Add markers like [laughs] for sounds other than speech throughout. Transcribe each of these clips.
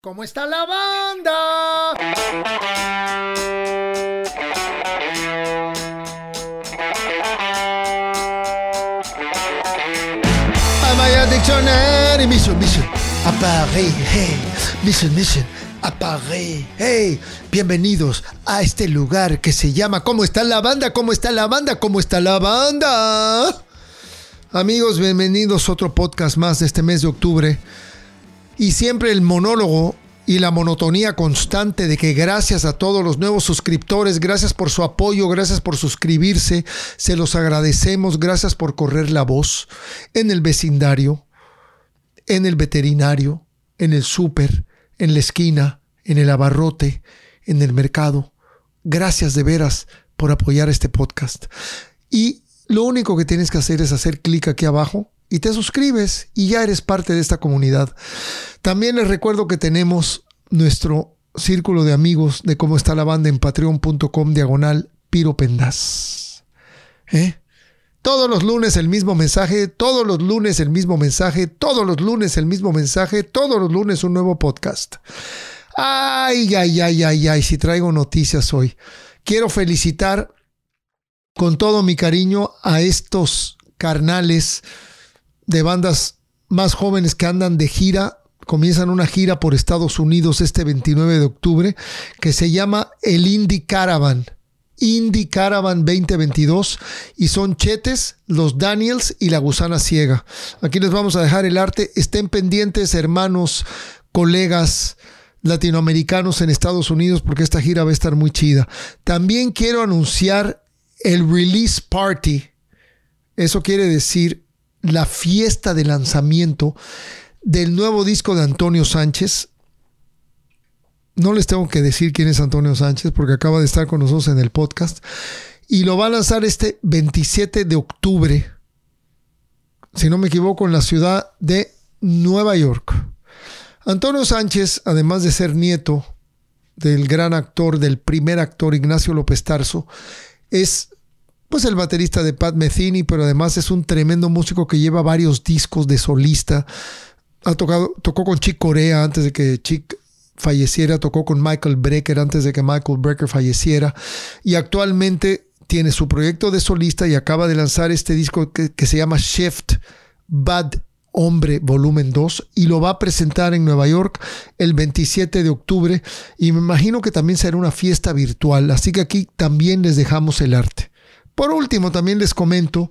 ¿Cómo está la banda? Amaya Dictionary, mission, mission, Paris, hey, mission, mission, Paris, hey, bienvenidos a este lugar que se llama ¿Cómo está la banda? ¿Cómo está la banda? ¿Cómo está la banda? Amigos, bienvenidos a otro podcast más de este mes de octubre. Y siempre el monólogo y la monotonía constante de que gracias a todos los nuevos suscriptores, gracias por su apoyo, gracias por suscribirse, se los agradecemos, gracias por correr la voz en el vecindario, en el veterinario, en el súper, en la esquina, en el abarrote, en el mercado. Gracias de veras por apoyar este podcast. Y lo único que tienes que hacer es hacer clic aquí abajo y te suscribes y ya eres parte de esta comunidad. También les recuerdo que tenemos nuestro círculo de amigos de cómo está la banda en patreon.com diagonal piropendas. ¿Eh? Todos los lunes el mismo mensaje, todos los lunes el mismo mensaje, todos los lunes el mismo mensaje, todos los lunes un nuevo podcast. Ay, ay, ay, ay, ay, si traigo noticias hoy. Quiero felicitar con todo mi cariño a estos carnales de bandas más jóvenes que andan de gira. Comienzan una gira por Estados Unidos este 29 de octubre que se llama el Indie Caravan. Indie Caravan 2022 y son Chetes, los Daniels y la Gusana Ciega. Aquí les vamos a dejar el arte. Estén pendientes, hermanos, colegas latinoamericanos en Estados Unidos porque esta gira va a estar muy chida. También quiero anunciar el release party. Eso quiere decir la fiesta de lanzamiento del nuevo disco de Antonio Sánchez. No les tengo que decir quién es Antonio Sánchez porque acaba de estar con nosotros en el podcast. Y lo va a lanzar este 27 de octubre, si no me equivoco, en la ciudad de Nueva York. Antonio Sánchez, además de ser nieto del gran actor, del primer actor Ignacio López Tarso, es pues el baterista de Pat Metheny, pero además es un tremendo músico que lleva varios discos de solista. Ha tocado, tocó con Chick Corea antes de que Chick falleciera, tocó con Michael Brecker antes de que Michael Brecker falleciera y actualmente tiene su proyecto de solista y acaba de lanzar este disco que, que se llama Shift Bad Hombre Volumen 2 y lo va a presentar en Nueva York el 27 de octubre y me imagino que también será una fiesta virtual, así que aquí también les dejamos el arte. Por último, también les comento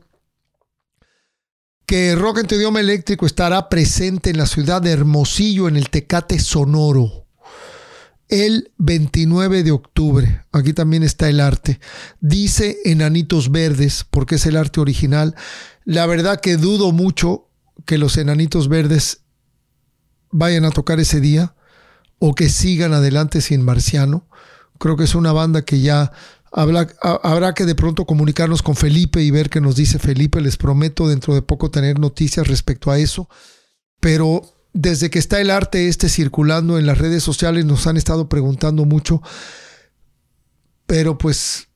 que Rock en tu idioma eléctrico estará presente en la ciudad de Hermosillo, en el Tecate Sonoro, el 29 de octubre. Aquí también está el arte. Dice Enanitos Verdes, porque es el arte original. La verdad que dudo mucho que los Enanitos Verdes vayan a tocar ese día o que sigan adelante sin Marciano. Creo que es una banda que ya Habrá, que de pronto comunicarnos con Felipe y ver qué nos dice Felipe. Les prometo dentro de poco tener noticias respecto a eso. Pero desde que está el arte este circulando en las redes sociales nos han estado preguntando mucho. Pero pues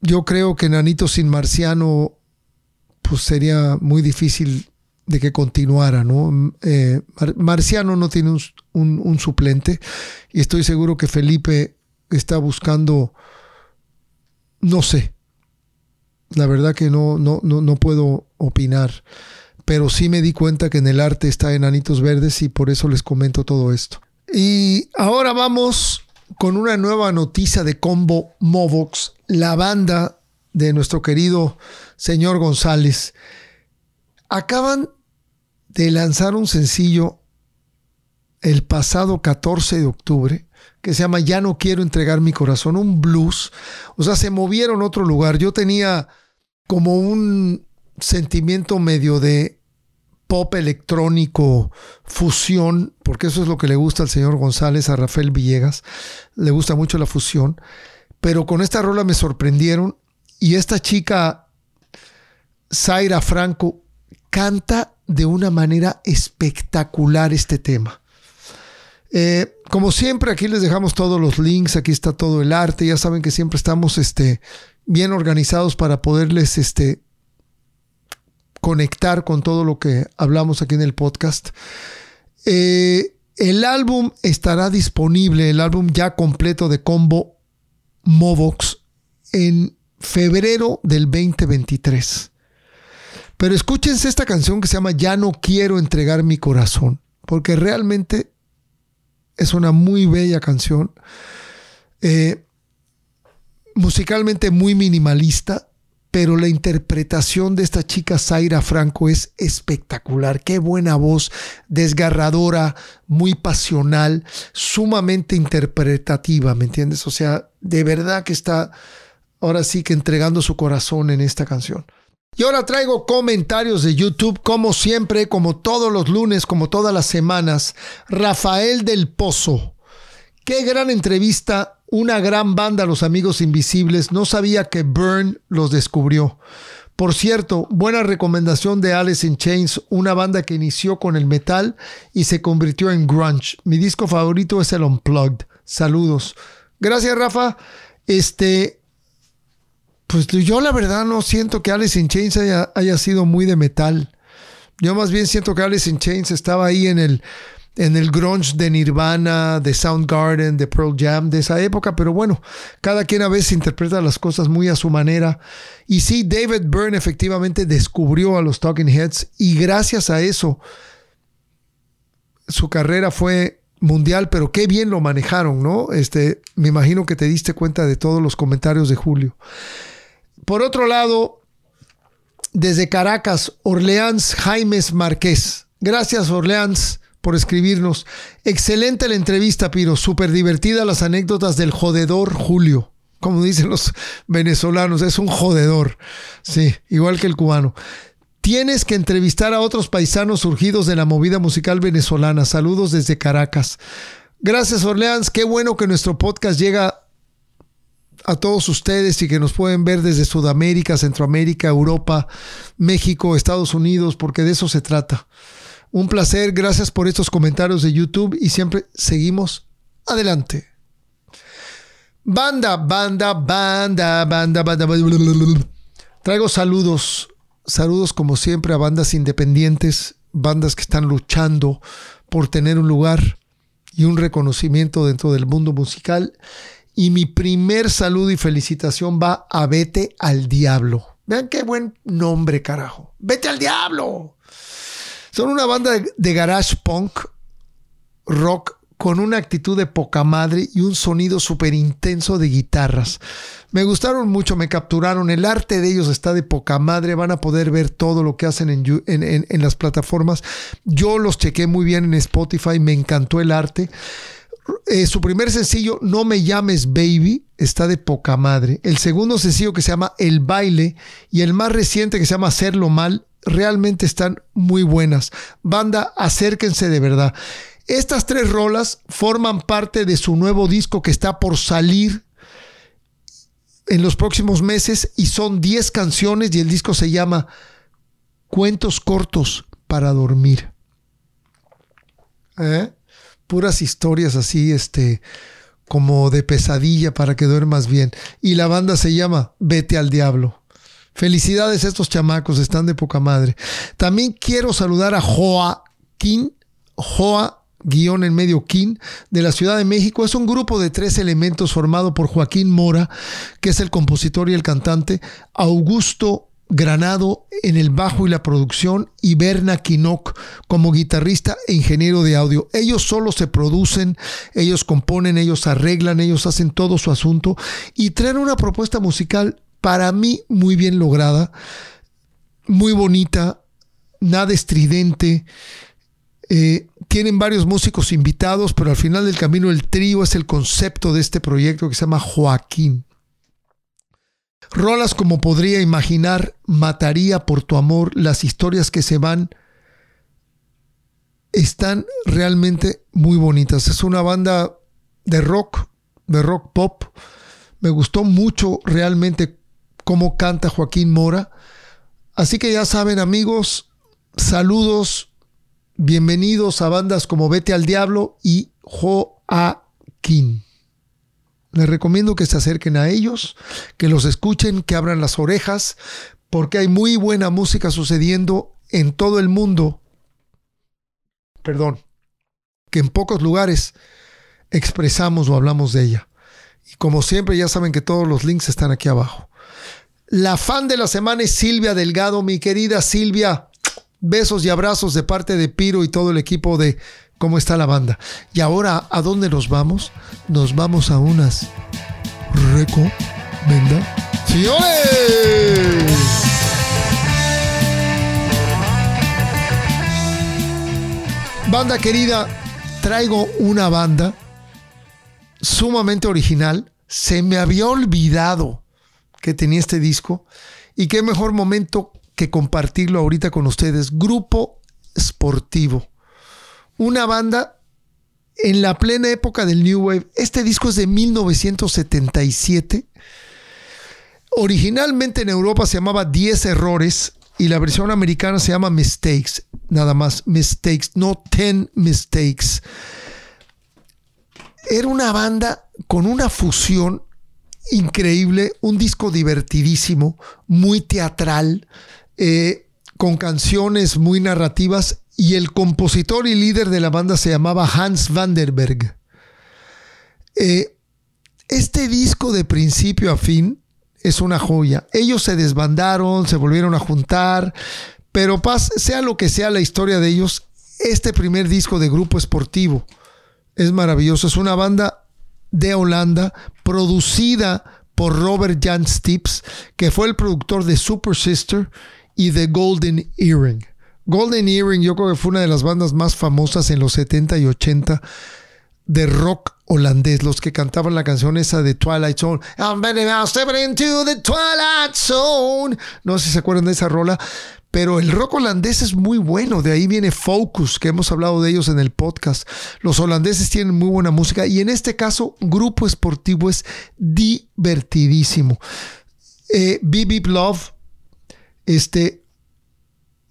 yo creo que Nanito sin Marciano pues sería muy difícil de que continuara, ¿no? Eh, Marciano no tiene un suplente y estoy seguro que Felipe está buscando, no sé, la verdad que no, no, no, no puedo opinar, pero sí me di cuenta que en el arte está Enanitos Verdes y por eso les comento todo esto. Y ahora vamos con una nueva noticia de Combo Movox, la banda de nuestro querido señor González. Acaban de lanzar un sencillo el pasado 14 de octubre que se llama Ya no quiero entregar mi corazón, un blues. O sea, se movieron a otro lugar. Yo tenía como un sentimiento medio de pop electrónico, fusión, porque eso es lo que le gusta al señor González, a Rafael Villegas, le gusta mucho la fusión, pero con esta rola me sorprendieron y esta chica, Zaira Franco, canta de una manera espectacular este tema. Eh, como siempre, aquí les dejamos todos los links, aquí está todo el arte. Ya saben que siempre estamos este, bien organizados para poderles este, conectar con todo lo que hablamos aquí en el podcast. Eh, El álbum estará disponible, el álbum ya completo de combo Movox, en febrero del 2023. Pero escúchense esta canción que se llama Ya no quiero entregar mi corazón, porque realmente es una muy bella canción, eh, musicalmente muy minimalista, pero la interpretación de esta chica Zaira Franco es espectacular. Qué buena voz, desgarradora, muy pasional, sumamente interpretativa, ¿me entiendes? O sea, de verdad que está ahora sí que entregando su corazón en esta canción. Y ahora traigo comentarios de YouTube, como siempre, como todos los lunes, como todas las semanas. Rafael del Pozo. Qué gran entrevista una gran banda, Los Amigos Invisibles. No sabía que Burn los descubrió. Por cierto, buena recomendación de Alice in Chains, una banda que inició con el metal y se convirtió en grunge. Mi disco favorito es el Unplugged. Saludos. Gracias, Rafa. Este, pues yo la verdad no siento que Alice in Chains haya, haya sido muy de metal. Yo más bien siento que Alice in Chains estaba ahí en el en el grunge de Nirvana, de Soundgarden, de Pearl Jam, de esa época, pero bueno, cada quien a veces interpreta las cosas muy a su manera. Y sí, David Byrne efectivamente descubrió a los Talking Heads y gracias a eso su carrera fue mundial, pero qué bien lo manejaron, ¿no? Este, me imagino que te diste cuenta de todos los comentarios de Julio. Por otro lado, desde Caracas, Orleans Jaimes Márquez. Gracias, Orleans por escribirnos. Excelente la entrevista, Piro. Súper divertida las anécdotas del jodedor Julio. Como dicen los venezolanos, es un jodedor. Sí, igual que el cubano. Tienes que entrevistar a otros paisanos surgidos de la movida musical venezolana. Saludos desde Caracas. Gracias, Orleans. Qué bueno que nuestro podcast llega a todos ustedes y que nos pueden ver desde Sudamérica, Centroamérica, Europa, México, Estados Unidos, porque de eso se trata. Un placer, gracias por estos comentarios de YouTube y siempre seguimos adelante. Banda, banda, banda, banda, banda. banda. Traigo saludos, saludos como siempre a bandas independientes, bandas que están luchando por tener un lugar y un reconocimiento dentro del mundo musical. Y mi primer saludo y felicitación va a Vete al Diablo. Vean qué buen nombre, carajo. Vete al Diablo. Son una banda de, garage punk, rock, con una actitud de poca madre y un sonido súper intenso de guitarras. Me gustaron mucho, me capturaron. El arte de ellos está de poca madre. Van a poder ver todo lo que hacen en, en, las plataformas. Yo los chequé muy bien en Spotify, me encantó el arte. Eh, su primer sencillo, No me llames baby, está de poca madre. El segundo sencillo que se llama El baile y el más reciente que se llama Hacerlo mal realmente están muy buenas. Banda, acérquense de verdad. Estas tres rolas forman parte de su nuevo disco que está por salir en los próximos meses y son 10 canciones y el disco se llama Cuentos cortos para dormir. ¿Eh? Puras historias así, este, como de pesadilla para que duermas bien. Y la banda se llama Vete al Diablo. Felicidades a estos chamacos, están de poca madre. También quiero saludar a Joaquín, Joa guion en medio King de la Ciudad de México. Es un grupo de tres elementos formado por Joaquín Mora, que es el compositor y el cantante, Augusto Granado en el bajo y la producción y Berna Quinoc como guitarrista e ingeniero de audio. Ellos solo se producen, ellos componen, ellos arreglan, ellos hacen todo su asunto y traen una propuesta musical para mí muy bien lograda, muy bonita, nada estridente. Eh, tienen varios músicos invitados, pero al final del camino el trío es el concepto de este proyecto que se llama Joaquín. Rolas como podría imaginar, Mataría por tu amor, las historias que se van, están realmente muy bonitas. Es una banda de rock, de rock pop. Me gustó mucho realmente cómo canta Joaquín Mora. Así que ya saben amigos, saludos, bienvenidos a bandas como Vete al Diablo y Joaquín. Les recomiendo que se acerquen a ellos, que los escuchen, que abran las orejas, porque hay muy buena música sucediendo en todo el mundo. Perdón. que en pocos lugares expresamos o hablamos de ella. Y como siempre, ya saben que todos los links están aquí abajo. La fan de la semana es Silvia Delgado, mi querida Silvia. Besos y abrazos de parte de Piro y todo el equipo de cómo está la banda. Y ahora, ¿a dónde nos vamos? Nos vamos a unas recomendaciones. Banda querida, traigo una banda sumamente original. Se me había olvidado que tenía este disco y qué mejor momento que compartirlo ahorita con ustedes. Grupo Sportivo. Una banda en la plena época del New Wave. Este disco es de 1977. Originalmente en Europa se llamaba 10 Errores y la versión americana se llama Mistakes. Nada más, Mistakes, no 10 Mistakes. Era una banda con una fusión increíble, un disco divertidísimo, muy teatral, eh, con canciones muy narrativas y el compositor y líder de la banda se llamaba Hans Vanderberg. Eh, este disco de principio a fin es una joya. Ellos se desbandaron, se volvieron a juntar, pero paz, sea lo que sea la historia de ellos, este primer disco de grupo esportivo es maravilloso. Es una banda de Holanda producida por Robert Jan Stips, que fue el productor de Super Sister y de Golden Earring. Golden Earring yo creo que fue una de las bandas más famosas en los 70 y 80 de rock holandés, los que cantaban la canción esa de Twilight Zone. into the Twilight Zone. No sé si se acuerdan de esa rola, pero el rock holandés es muy bueno. De ahí viene Focus, que hemos hablado de ellos en el podcast. Los holandeses tienen muy buena música y en este caso, Grupo Esportivo es divertidísimo. Eh, Love, este,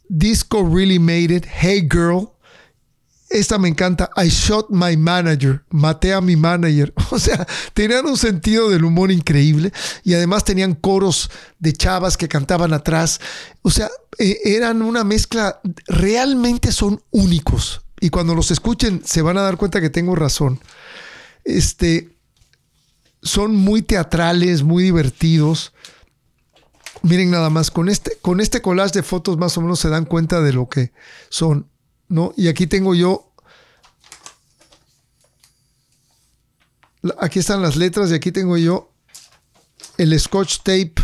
Disco Really Made It, Hey Girl. Esta me encanta. I shot my manager. Maté a mi manager. [laughs] O sea, tenían un sentido del humor increíble y además tenían coros de chavas que cantaban atrás. O sea, eh, eran una mezcla. Realmente son únicos. Y cuando los escuchen se van a dar cuenta que tengo razón. Este. Son muy teatrales, muy divertidos. Miren nada más, con este, con este collage de fotos más o menos se dan cuenta de lo que son, ¿no? Y aquí tengo yo, aquí están las letras y aquí tengo yo el scotch tape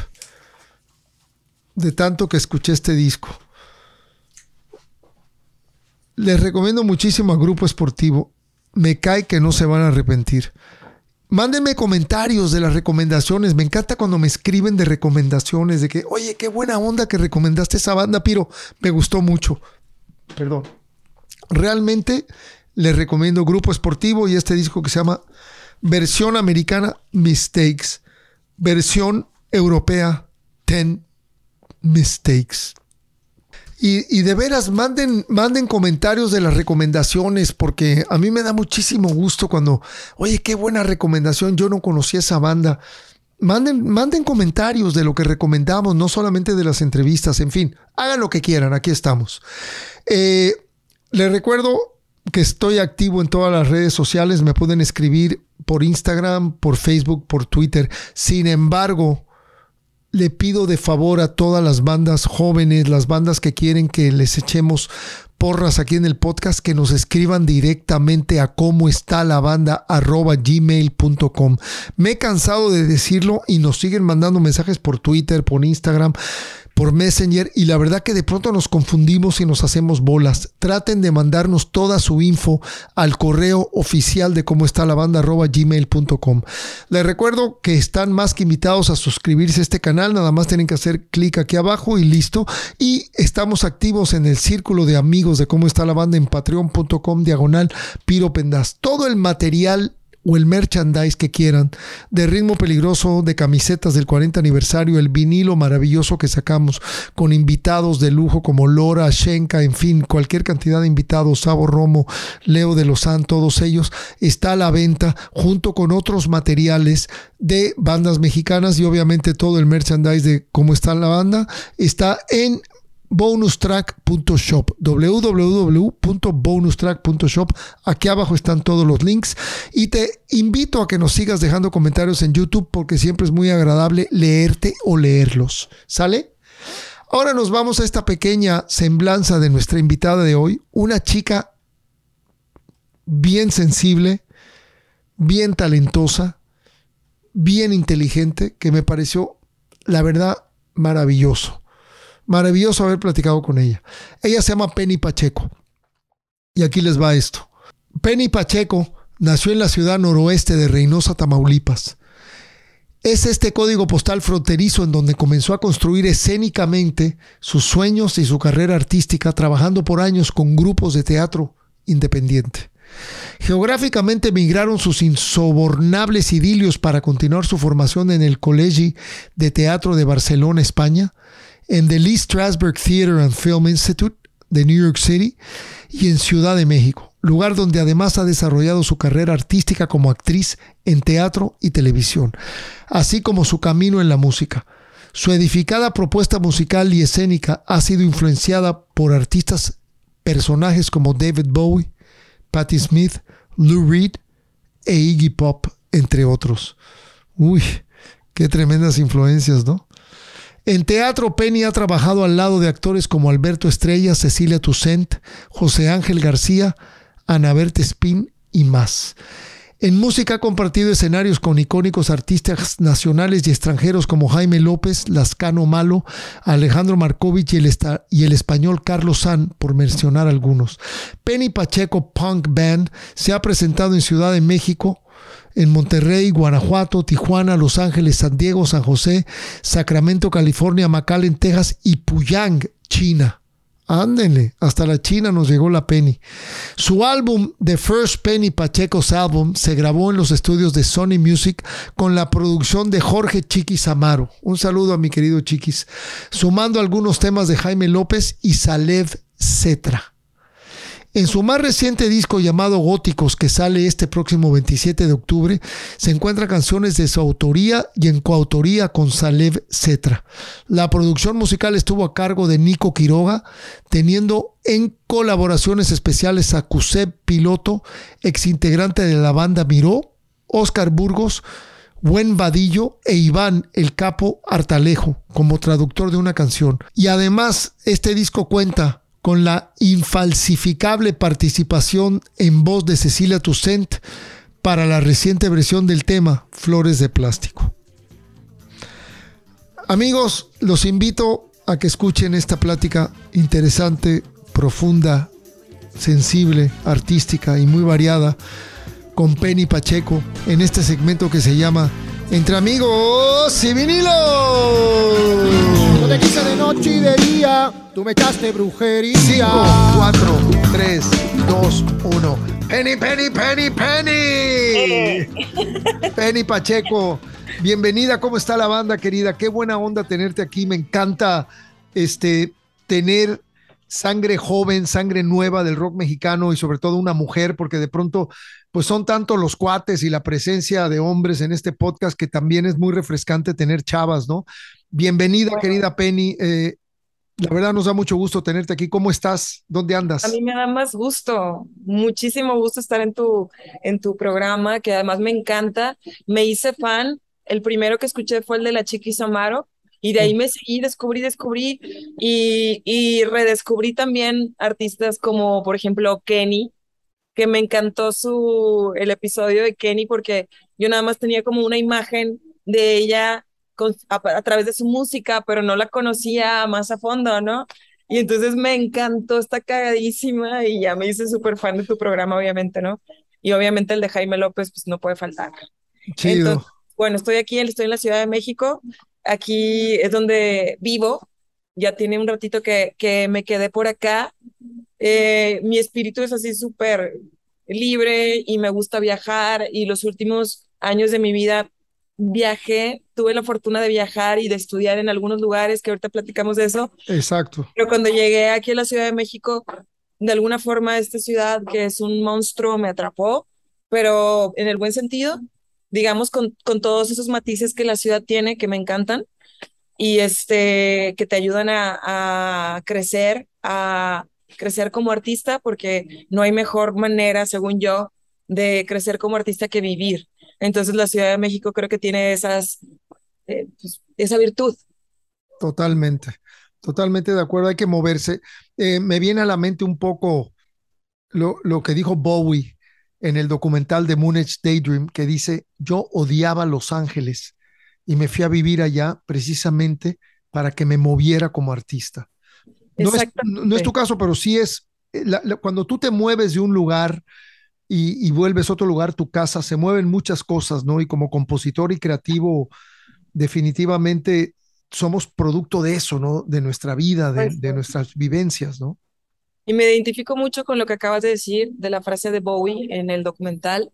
de tanto que escuché este disco. Les recomiendo muchísimo a Grupo Esportivo. Me cae que no se van a arrepentir. Mándenme comentarios de las recomendaciones. Me encanta cuando me escriben de recomendaciones, de que, oye, qué buena onda que recomendaste esa banda, Piro. Me gustó mucho. Perdón. Realmente les recomiendo Grupo Esportivo y este disco que se llama Versión Americana Mistakes. Versión Europea Ten Mistakes. Y, de veras, manden, manden comentarios de las recomendaciones, porque a mí me da muchísimo gusto cuando, oye, qué buena recomendación, yo no conocía esa banda. Manden, manden comentarios de lo que recomendamos, no solamente de las entrevistas, en fin, hagan lo que quieran, aquí estamos. Eh, les recuerdo que estoy activo en todas las redes sociales, me pueden escribir por Instagram, por Facebook, por Twitter. Sin embargo, le pido de favor a todas las bandas jóvenes, las bandas que quieren que les echemos porras aquí en el podcast, que nos escriban directamente a cómo está la banda arroba gmail.com. Me he cansado de decirlo y nos siguen mandando mensajes por Twitter, por Instagram por Messenger y la verdad que de pronto nos confundimos y nos hacemos bolas. Traten de mandarnos toda su info al correo oficial de cómo está la banda gmail.com. Les recuerdo que están más que invitados a suscribirse a este canal, nada más tienen que hacer clic aquí abajo y listo. Y estamos activos en el círculo de amigos de cómo está la banda en patreon.com diagonal Piro Todo el material o el merchandise que quieran, de ritmo peligroso, de camisetas del 40 aniversario, el vinilo maravilloso que sacamos con invitados de lujo como Lora, Shenka, en fin, cualquier cantidad de invitados, Sabo Romo, Leo de Lozán, todos ellos, está a la venta junto con otros materiales de bandas mexicanas y obviamente todo el merchandise de cómo está la banda está en bonustrack.shop www.bonustrack.shop aquí abajo están todos los links. Y te invito a que nos sigas dejando comentarios en YouTube porque siempre es muy agradable leerte o leerlos. ¿sale? ahora nos vamos a esta pequeña semblanza de nuestra invitada de hoy una chica bien sensible bien talentosa bien inteligente que me pareció la verdad maravilloso Maravilloso haber platicado con ella. Ella se llama Penny Pacheco. Y aquí les va esto. Penny Pacheco nació en la ciudad noroeste de Reynosa, Tamaulipas. Es este código postal fronterizo en donde comenzó a construir escénicamente sus sueños y su carrera artística trabajando por años con grupos de teatro independiente. Geográficamente emigraron sus insobornables idilios para continuar su formación en el Colegio de Teatro de Barcelona, España, en the Lee Strasberg Theater and Film Institute de New York City y en Ciudad de México, lugar donde además ha desarrollado su carrera artística como actriz en teatro y televisión, así como su camino en la música. Su edificada propuesta musical y escénica ha sido influenciada por artistas, personajes como David Bowie, Patti Smith, Lou Reed e Iggy Pop, entre otros. Uy, qué tremendas influencias, ¿no? En teatro, Penny ha trabajado al lado de actores como Alberto Estrella, Cecilia Toussaint, José Ángel García, Ana Berta Spin y más. En música ha compartido escenarios con icónicos artistas nacionales y extranjeros como Jaime López, Lascano Malo, Alejandro Markovich y el, y el español Carlos San, por mencionar algunos. Penny Pacheco Punk Band se ha presentado en Ciudad de México, en Monterrey, Guanajuato, Tijuana, Los Ángeles, San Diego, San José, Sacramento, California, McAllen, Texas y Puyang, China. Ándenle, hasta la China nos llegó la Penny. Su álbum The First Penny Pacheco's Album se grabó en los estudios de Sony Music con la producción de Jorge Chiquis Amaro. Un saludo a mi querido Chiquis. Sumando algunos temas de Jaime López y Salev Cetra. En su más reciente disco llamado Góticos, que sale este próximo 27 de octubre, se encuentran canciones de su autoría y en coautoría con Salev Cetra. La producción musical estuvo a cargo de Nico Quiroga, teniendo en colaboraciones especiales a Cuseb Piloto, ex integrante de la banda Miró, Oscar Burgos, Buen Vadillo e Iván el Capo Artalejo como traductor de una canción. Y además este disco cuenta con la infalsificable participación en voz de Cecilia Toussaint para la reciente versión del tema Flores de Plástico. Amigos, los invito a que escuchen esta plática interesante, profunda, sensible, artística y muy variada con Penny Pacheco en este segmento que se llama Entre amigos y vinilo te quise de noche y de día, tú me echaste brujería. 5, 4, 3, 2, 1. Penny, Penny, Penny, Penny. [laughs] Penny Pacheco, bienvenida. ¿Cómo está la banda, querida? Qué buena onda tenerte aquí. Me encanta este, tener sangre joven, sangre nueva del rock mexicano y sobre todo una mujer, porque de pronto pues son tanto los cuates y la presencia de hombres en este podcast que también es muy refrescante tener chavas, ¿no? Bienvenida, querida Penny. Eh, la verdad nos da mucho gusto tenerte aquí. ¿Cómo estás? ¿Dónde andas? A mí me da más gusto, muchísimo gusto estar en tu, en tu programa, que además me encanta. Me hice fan. El primero que escuché fue el de la Chiquis Amaro. Y de ahí me seguí, descubrí, descubrí y, y redescubrí también artistas como, por ejemplo, Kenny, que me encantó su, el episodio de Kenny porque yo nada más tenía como una imagen de ella a, través de su música, pero no la conocía más a fondo, ¿no? Y entonces me encantó, está cagadísima y ya me hice súper fan de tu programa, obviamente, ¿no? Y obviamente el de Jaime López, pues no puede faltar. Chido. bueno, estoy aquí, estoy en la Ciudad de México, aquí es donde vivo, ya tiene un ratito que, que me quedé por acá. Eh, mi espíritu es así súper libre y me gusta viajar y los últimos años de mi vida viajé, tuve la fortuna de viajar y de estudiar en algunos lugares, que ahorita platicamos de eso. Exacto. Pero cuando llegué aquí a la Ciudad de México, de alguna forma esta ciudad, que es un monstruo, me atrapó, pero en el buen sentido, digamos, con, con todos esos matices que la ciudad tiene, que me encantan. Y este, que te ayudan a, a crecer, a crecer como artista, porque no hay mejor manera, según yo, de crecer como artista que vivir. Entonces la Ciudad de México creo que tiene esas, eh, pues, esa virtud. Totalmente, totalmente de acuerdo, hay que moverse. Eh, me viene a la mente un poco lo, lo que dijo Bowie en el documental de Moonage Daydream, que dice, yo odiaba Los Ángeles y me fui a vivir allá precisamente para que me moviera como artista. No es, no es tu caso, pero sí es, eh, la, la, cuando tú te mueves de un lugar y, y, vuelves a otro lugar, tu casa, se mueven muchas cosas, ¿no? Y como compositor y creativo, definitivamente somos producto de eso, ¿no? De nuestra vida, de, de nuestras vivencias, ¿no? Y me identifico mucho con lo que acabas de decir de la frase de Bowie en el documental,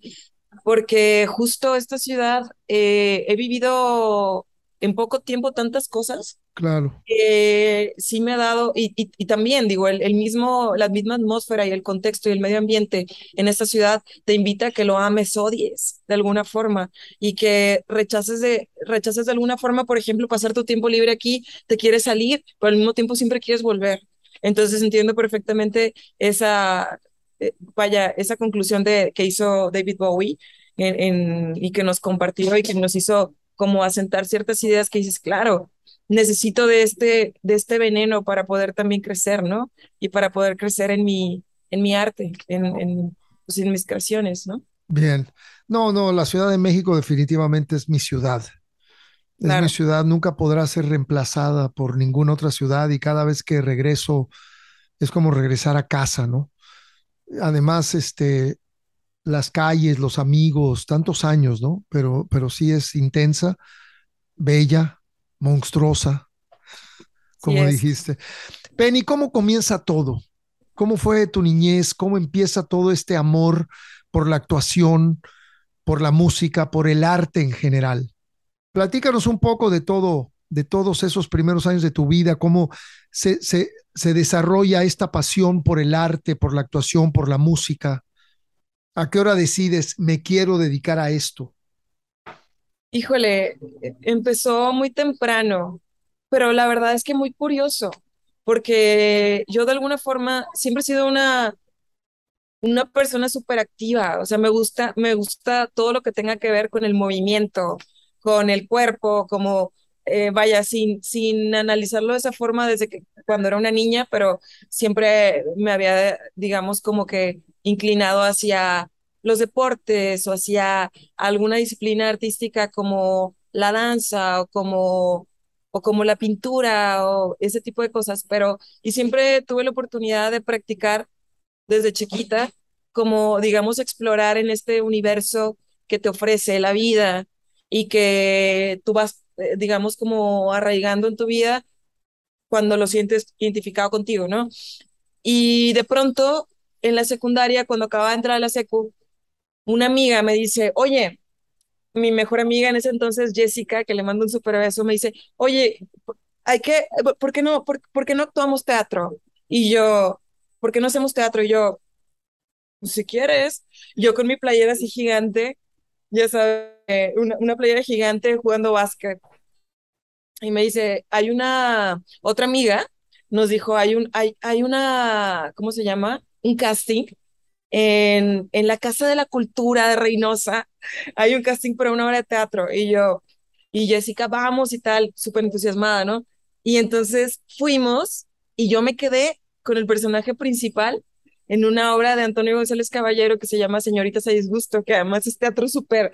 porque justo esta ciudad eh, he vivido en poco tiempo tantas cosas. Claro. Eh, sí me ha dado, y, y, y también digo, el, el, mismo, la misma atmósfera y el contexto y el medio ambiente en esta ciudad te invita a que lo ames, odies de alguna forma y que rechaces de, rechaces de alguna forma, por ejemplo, pasar tu tiempo libre aquí, te quieres salir, pero al mismo tiempo siempre quieres volver. Entonces entiendo perfectamente esa, eh, vaya, esa conclusión de, que hizo David Bowie en, en, y que nos compartió y que nos hizo como asentar ciertas ideas que dices, claro, necesito de este, de este veneno para poder también crecer, ¿no? Y para poder crecer en mi, en mi arte, en, en, pues en mis creaciones, ¿no? Bien. No, no, la Ciudad de México definitivamente es mi ciudad. Es claro. mi ciudad, nunca podrá ser reemplazada por ninguna otra ciudad y cada vez que regreso es como regresar a casa, ¿no? Además, este, las calles, los amigos, tantos años, ¿no? Pero, pero sí es intensa, bella, monstruosa, como sí dijiste. Penny, ¿cómo comienza todo? ¿Cómo fue tu niñez? ¿Cómo empieza todo este amor por la actuación, por la música, por el arte en general? Platícanos un poco de todo, de todos esos primeros años de tu vida, cómo se, se, se desarrolla esta pasión por el arte, por la actuación, por la música. ¿A qué hora decides, me quiero dedicar a esto? Híjole, empezó muy temprano, pero la verdad es que muy curioso, porque yo de alguna forma siempre he sido una, una persona súper activa, o sea, me gusta, me gusta todo lo que tenga que ver con el movimiento, con el cuerpo, como, eh, vaya, sin, sin analizarlo de esa forma desde que cuando era una niña, pero siempre me había, digamos, como que inclinado hacia los deportes o hacia alguna disciplina artística como la danza o como o como la pintura o ese tipo de cosas, pero y siempre tuve la oportunidad de practicar desde chiquita como digamos explorar en este universo que te ofrece la vida y que tú vas, eh, digamos, como arraigando en tu vida cuando lo sientes identificado contigo, ¿no? Y de pronto, en la secundaria, cuando acababa de entrar a la secu, una amiga me dice, oye, mi mejor amiga en ese entonces, Jessica, que le mando un super beso, me dice, oye, hay que, ¿por qué no, por, por qué no actuamos teatro? Y yo, ¿por qué no hacemos teatro? Y yo, pues, si quieres, yo con mi playera así gigante, ya sabes, una, una playera gigante jugando básquet. Y me dice, hay una, otra amiga nos dijo, hay un, hay, hay una, ¿cómo se llama? Un casting en, en la Casa de la Cultura de Reynosa. [laughs] Hay un casting para una obra de teatro. Y yo, y Jessica, vamos y tal, súper entusiasmada, ¿no? Y entonces fuimos y yo me quedé con el personaje principal en una obra de Antonio González Caballero que se llama Señoritas a Disgusto, que además es teatro súper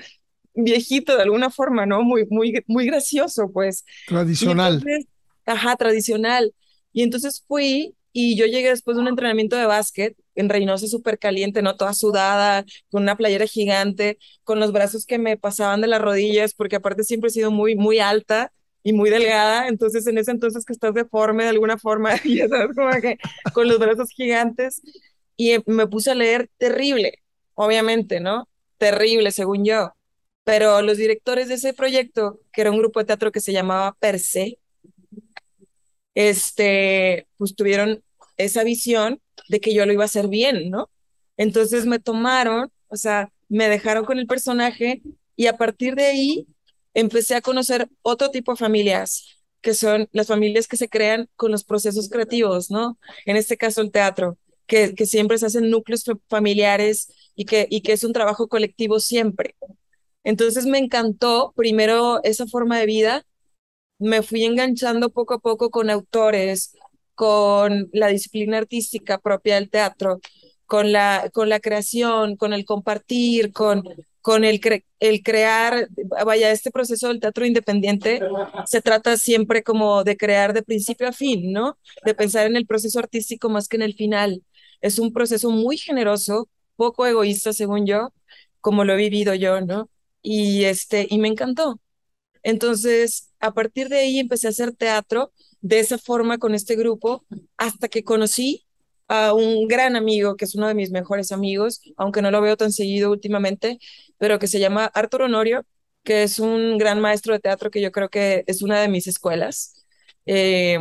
viejito de alguna forma, ¿no? Muy, muy, muy gracioso, pues. Tradicional. Entonces, ajá, tradicional. Y entonces fui y yo llegué después de un entrenamiento de básquet en Reynosa súper caliente, ¿no? Toda sudada, con una playera gigante, con los brazos que me pasaban de las rodillas, porque aparte siempre he sido muy, muy alta y muy delgada, entonces en ese entonces que estás deforme de alguna forma, [laughs] ya sabes, como que con los brazos gigantes, y me puse a leer terrible, obviamente, ¿no? Terrible, según yo. Pero los directores de ese proyecto, que era un grupo de teatro que se llamaba Per se, este, pues tuvieron esa visión de que yo lo iba a hacer bien, ¿no? Entonces me tomaron, o sea, me dejaron con el personaje y a partir de ahí empecé a conocer otro tipo de familias que son las familias que se crean con los procesos creativos, ¿no? En este caso el teatro, que, que siempre se hacen núcleos familiares y que, y que es un trabajo colectivo siempre. Entonces me encantó primero esa forma de vida, me fui enganchando poco a poco con autores, con la disciplina artística propia del teatro, con la, con la creación, con el compartir, con, con el, el crear, vaya, este proceso del teatro independiente se trata siempre como de crear de principio a fin, ¿no? De pensar en el proceso artístico más que en el final. Es un proceso muy generoso, poco egoísta, según yo, como lo he vivido yo, ¿no? Y, este, y me encantó. Entonces, a partir de ahí empecé a hacer teatro de esa forma con este grupo hasta que conocí a un gran amigo, que es uno de mis mejores amigos, aunque no lo veo tan seguido últimamente, pero que se llama Arturo Honorio, que es un gran maestro de teatro que yo creo que es una de mis escuelas. Eh,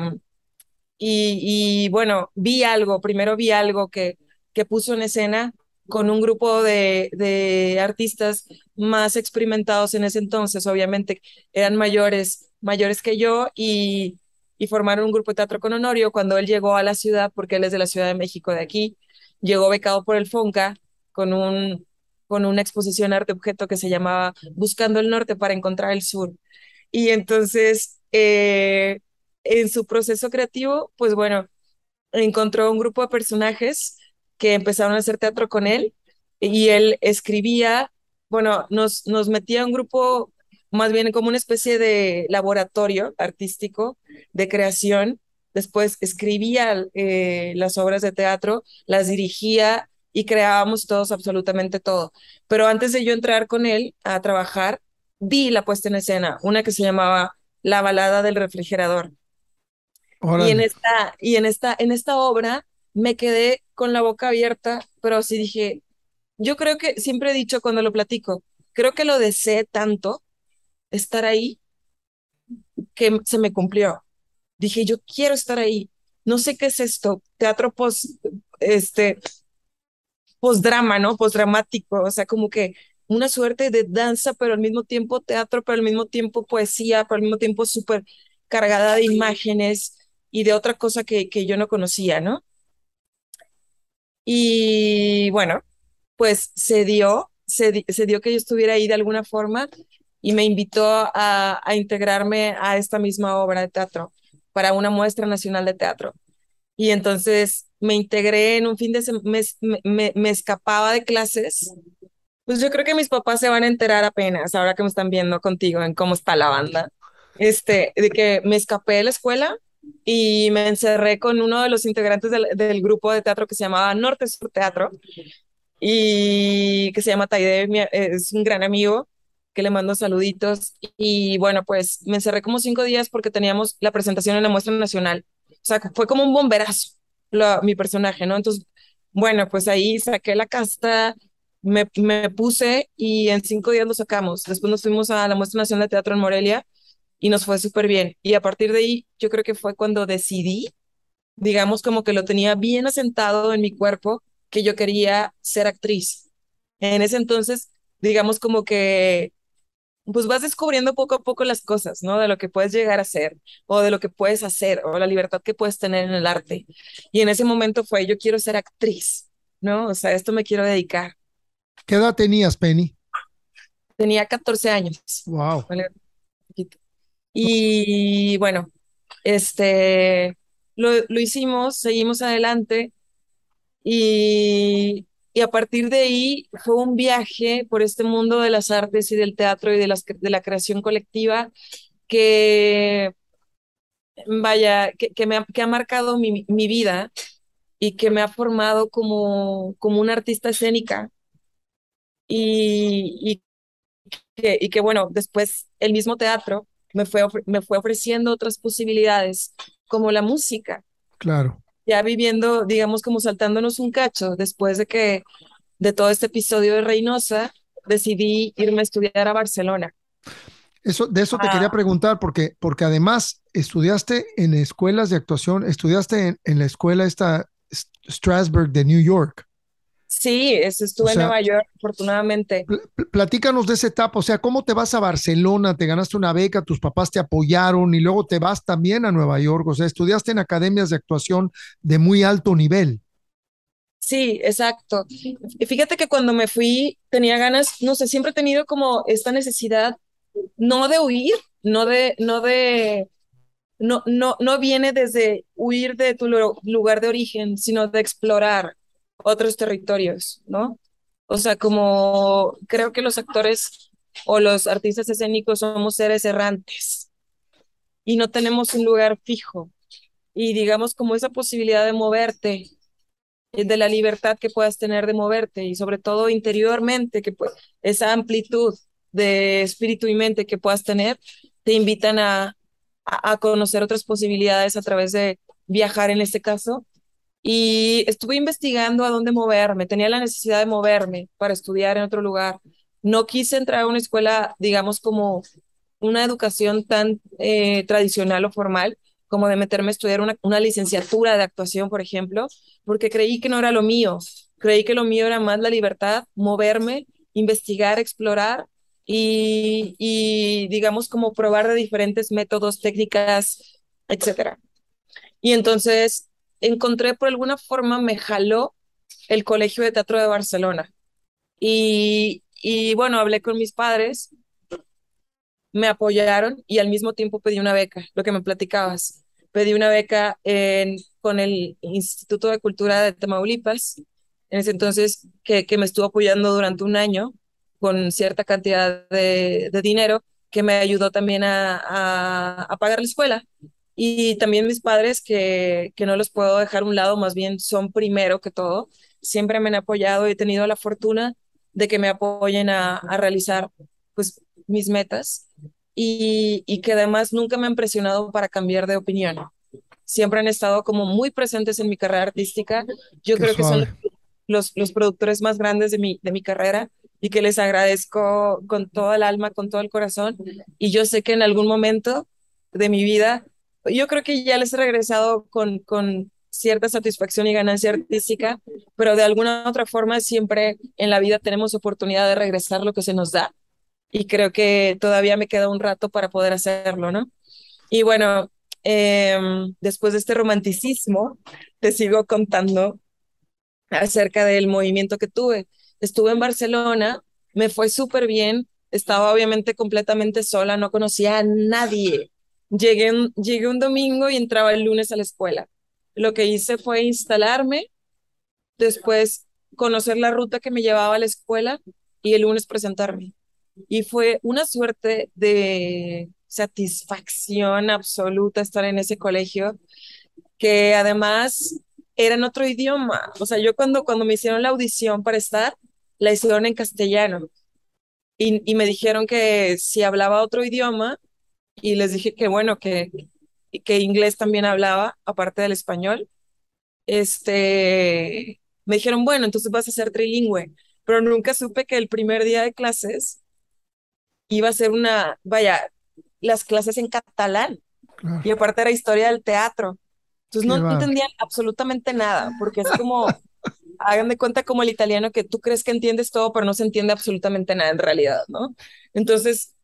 y, bueno, vi algo, primero vi algo que, que puso en escena con un grupo de, de, artistas más experimentados en ese entonces, obviamente eran mayores, mayores que yo y, y formaron un grupo de teatro con Honorio cuando él llegó a la ciudad, porque él es de la Ciudad de México de aquí, llegó becado por el FONCA con, un, con una exposición arte objeto que se llamaba Buscando el Norte para encontrar el Sur. Y entonces, eh, en su proceso creativo, pues bueno, encontró un grupo de personajes que empezaron a hacer teatro con él y él escribía, bueno, nos, nos metía a un grupo más bien como una especie de laboratorio artístico de creación. Después escribía eh, las obras de teatro, las dirigía y creábamos todos absolutamente todo. Pero antes de yo entrar con él a trabajar, vi la puesta en escena, una que se llamaba La balada del refrigerador. Y en esta y en esta en esta obra me quedé con la boca abierta, pero sí dije, yo creo que siempre he dicho cuando lo platico, creo que lo deseé tanto estar ahí que se me cumplió. Dije, yo quiero estar ahí. No sé qué es esto, teatro post, este, drama ¿no? dramático o sea, como que una suerte de danza, pero al mismo tiempo teatro, pero al mismo tiempo poesía, pero al mismo tiempo súper cargada de imágenes y de otra cosa que, que yo no conocía, ¿no? Y bueno, pues se dio, se, se dio que yo estuviera ahí de alguna forma y me invitó a, a, integrarme a esta misma obra de teatro para una muestra nacional de teatro. Y entonces me integré en un fin de semana, me, me, me, escapaba de clases. Pues yo creo que mis papás se van a enterar apenas, ahora que me están viendo contigo en cómo está la banda, este, de que me escapé de la escuela y me encerré con uno de los integrantes del, del grupo de teatro que se llamaba Norte Sur Teatro y que se llama Taide, es un gran amigo que le mando saluditos. Y bueno, pues me encerré como cinco días porque teníamos la presentación en la muestra nacional. O sea, fue como un bomberazo mi personaje, ¿no? Entonces, bueno, pues ahí saqué la casta, me, me puse y en cinco días lo sacamos. Después nos fuimos a la muestra nacional de teatro en Morelia y nos fue súper bien. Y a partir de ahí, yo creo que fue cuando decidí, digamos, como que lo tenía bien asentado en mi cuerpo, que yo quería ser actriz. En ese entonces, digamos como que pues vas descubriendo poco a poco las cosas, ¿no? De lo que puedes llegar a ser o de lo que puedes hacer o la libertad que puedes tener en el arte. Y en ese momento fue, yo quiero ser actriz, ¿no? O sea, esto me quiero dedicar. ¿Qué edad tenías, Penny? Tenía 14 años. Wow. Y bueno, este, lo, lo hicimos, seguimos adelante y y a partir de ahí fue un viaje por este mundo de las artes y del teatro y de, las, de la creación colectiva que, vaya, que, me ha, que ha marcado mi, mi, vida y que me ha formado como, como una artista escénica. Y, y, que, y que, bueno, después el mismo teatro me fue, me fue ofreciendo otras posibilidades, como la música. Claro ya viviendo, digamos, como saltándonos un cacho, después de que de todo este episodio de Reynosa, decidí irme a estudiar a Barcelona. Eso, de eso te quería ah. preguntar, porque, porque además estudiaste en escuelas de actuación, estudiaste en, en la escuela esta Strasbourg de New York. Sí, estuve en Nueva York, afortunadamente. platícanos de esa etapa, o sea, ¿cómo te vas a Barcelona? Te ganaste una beca, tus papás te apoyaron y luego te vas también a Nueva York, o sea, estudiaste en academias de actuación de muy alto nivel. Sí, exacto. Y fíjate que cuando me fui tenía ganas, no sé, siempre he tenido como esta necesidad, no de huir, no de, no de, no, no, no viene desde huir de tu lugar de origen, sino de explorar otros territorios, ¿no? O sea, como creo que los actores o los artistas escénicos somos seres errantes y no tenemos un lugar fijo. Y digamos como esa posibilidad de moverte, eh, de la libertad que puedas tener de moverte y sobre todo interiormente, que pues, esa amplitud de espíritu y mente que puedas tener, te invitan a, a conocer otras posibilidades a través de viajar en este caso y estuve investigando a dónde moverme, tenía la necesidad de moverme para estudiar en otro lugar. No quise entrar a una escuela, digamos, como una educación tan eh, tradicional o formal, como de meterme a estudiar una, una licenciatura de actuación, por ejemplo, porque creí que no era lo mío. Creí que lo mío era más la libertad, moverme, investigar, explorar y, y digamos, como probar de diferentes métodos, técnicas, etcétera. Y entonces encontré por alguna forma, me jaló el Colegio de Teatro de Barcelona. Y, y bueno, hablé con mis padres, me apoyaron y al mismo tiempo pedí una beca, lo que me platicabas. Pedí una beca en, con el Instituto de Cultura de Tamaulipas, en ese entonces que, que me estuvo apoyando durante un año con cierta cantidad de, de dinero que me ayudó también a, a, a pagar la escuela. Y también mis padres, que, que no los puedo dejar a un lado, más bien son primero que todo. Siempre me han apoyado y he tenido la fortuna de que me apoyen a, a realizar pues, mis metas y, y que además nunca me han presionado para cambiar de opinión. Siempre han estado como muy presentes en mi carrera artística. Yo creo que son los, los productores más grandes de mi, de mi carrera y que les agradezco con todo el alma, con todo el corazón. Y yo sé que en algún momento de mi vida yo creo que ya les he regresado con, con cierta satisfacción y ganancia artística, pero de alguna otra forma siempre en la vida tenemos oportunidad de regresar lo que se nos da y creo que todavía me queda un rato para poder hacerlo, ¿no? Y bueno, em, después de este romanticismo, te sigo contando acerca del movimiento que tuve. Estuve en Barcelona, me fue súper bien, estaba obviamente completamente sola, no conocía a nadie, Llegué, llegué un domingo y entraba el lunes a la escuela. Lo que hice fue instalarme, después conocer la ruta que me llevaba a la escuela y el lunes presentarme. Y fue una suerte de satisfacción absoluta estar en ese colegio, que además era en otro idioma. O sea, yo cuando, cuando me hicieron la audición para estar, la hicieron en castellano. Y, y me dijeron que si hablaba otro idioma, y les dije que bueno, que, que inglés también hablaba, aparte del español. Este, me dijeron, bueno, entonces vas a ser trilingüe, pero nunca supe que el primer día de clases iba a ser una, vaya, las clases en catalán. Y aparte era historia del teatro. Entonces no, no, entendían absolutamente nada, porque es como, [laughs] hagan de cuenta como el italiano que tú crees que entiendes todo, pero no se entiende absolutamente nada en realidad, ¿no? Entonces,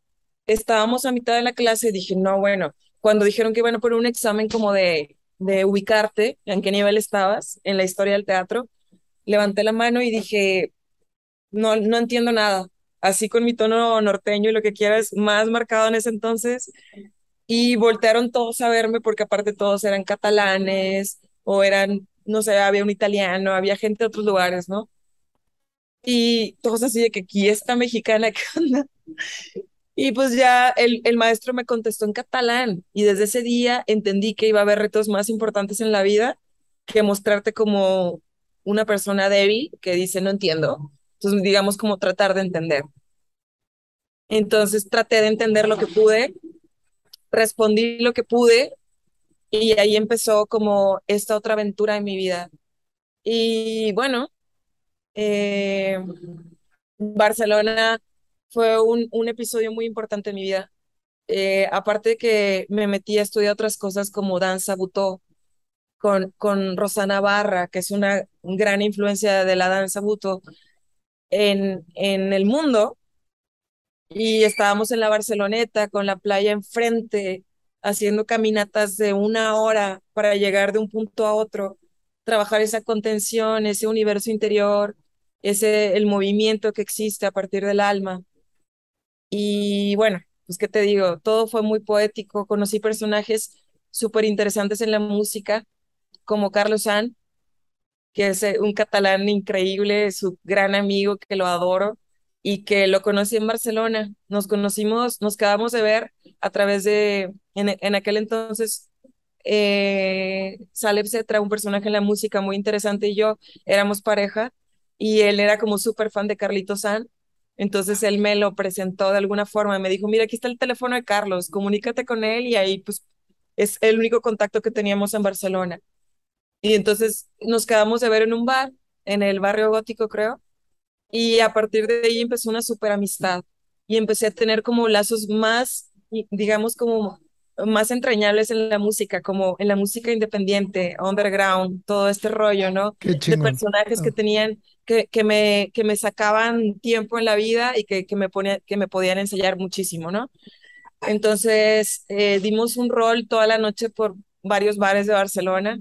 estábamos a mitad de la clase y dije, no, bueno, cuando dijeron que iban a poner un examen como de, de ubicarte, en qué nivel estabas en la historia del teatro, levanté la mano y dije, no, no entiendo nada. Así con mi tono norteño y lo que quieras, más marcado en ese entonces. Y voltearon todos a verme porque aparte todos eran catalanes o eran, no sé, había un italiano, había gente de otros lugares, ¿no? Y todos así de que aquí está mexicana, ¿qué onda? Y pues ya el, el, maestro me contestó en catalán y desde ese día entendí que iba a haber retos más importantes en la vida que mostrarte como una persona débil que dice no entiendo. Entonces, digamos como tratar de entender. Entonces traté de entender lo que pude, respondí lo que pude y ahí empezó como esta otra aventura en mi vida. Y bueno, eh, Barcelona fue un, un episodio muy importante en mi vida. Eh, aparte de que me metí a estudiar otras cosas como danza, butó, con, con Rosana Barra, que es una gran influencia de la danza buto en, en el mundo. Y estábamos en la Barceloneta con la playa enfrente, haciendo caminatas de una hora para llegar de un punto a otro, trabajar esa contención, ese universo interior, ese el movimiento que existe a partir del alma. Y bueno, pues qué te digo, todo fue muy poético, conocí personajes súper interesantes en la música, como Carlos San, que es eh, un catalán increíble, su gran amigo que lo adoro y que lo conocí en Barcelona. Nos conocimos, nos quedamos de ver a través de, en, aquel entonces, eh, Saleb Cetra, un personaje en la música muy interesante, y yo éramos pareja, y él era como súper fan de Carlito San. Entonces él me lo presentó de alguna forma, me dijo, mira, aquí está el teléfono de Carlos, comunícate con él y ahí pues es el único contacto que teníamos en Barcelona. Y entonces nos quedamos de ver en un bar, en el barrio gótico creo, y a partir de ahí empezó una super amistad y empecé a tener como lazos más, digamos, como más entrañables en la música, como en la música independiente, underground, todo este rollo, ¿no? de personajes que ah. tenían, que, que, me, que me sacaban tiempo en la vida y que, que, me, ponía, que me podían enseñar muchísimo, ¿no? Entonces, eh, dimos un rol toda la noche por varios bares de Barcelona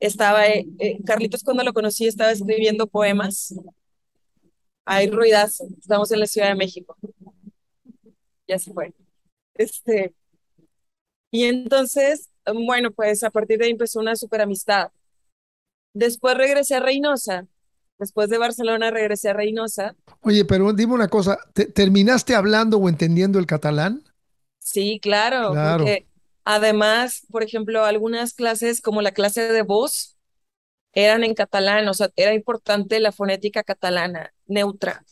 estaba, eh, eh, Carlitos cuando lo conocí estaba escribiendo poemas. Hay ruidas, estamos en la Ciudad de México. Ya se fue. Este, y entonces, bueno, pues a partir de ahí empezó una super amistad. Después regresé a Reynosa. Después de Barcelona regresé a Reynosa. Oye, pero dime una cosa, ¿terminaste hablando o entendiendo el catalán? Sí, claro, claro. porque Además, por ejemplo, algunas clases como la clase de voz eran en catalán, o sea, era importante la fonética catalana, neutra.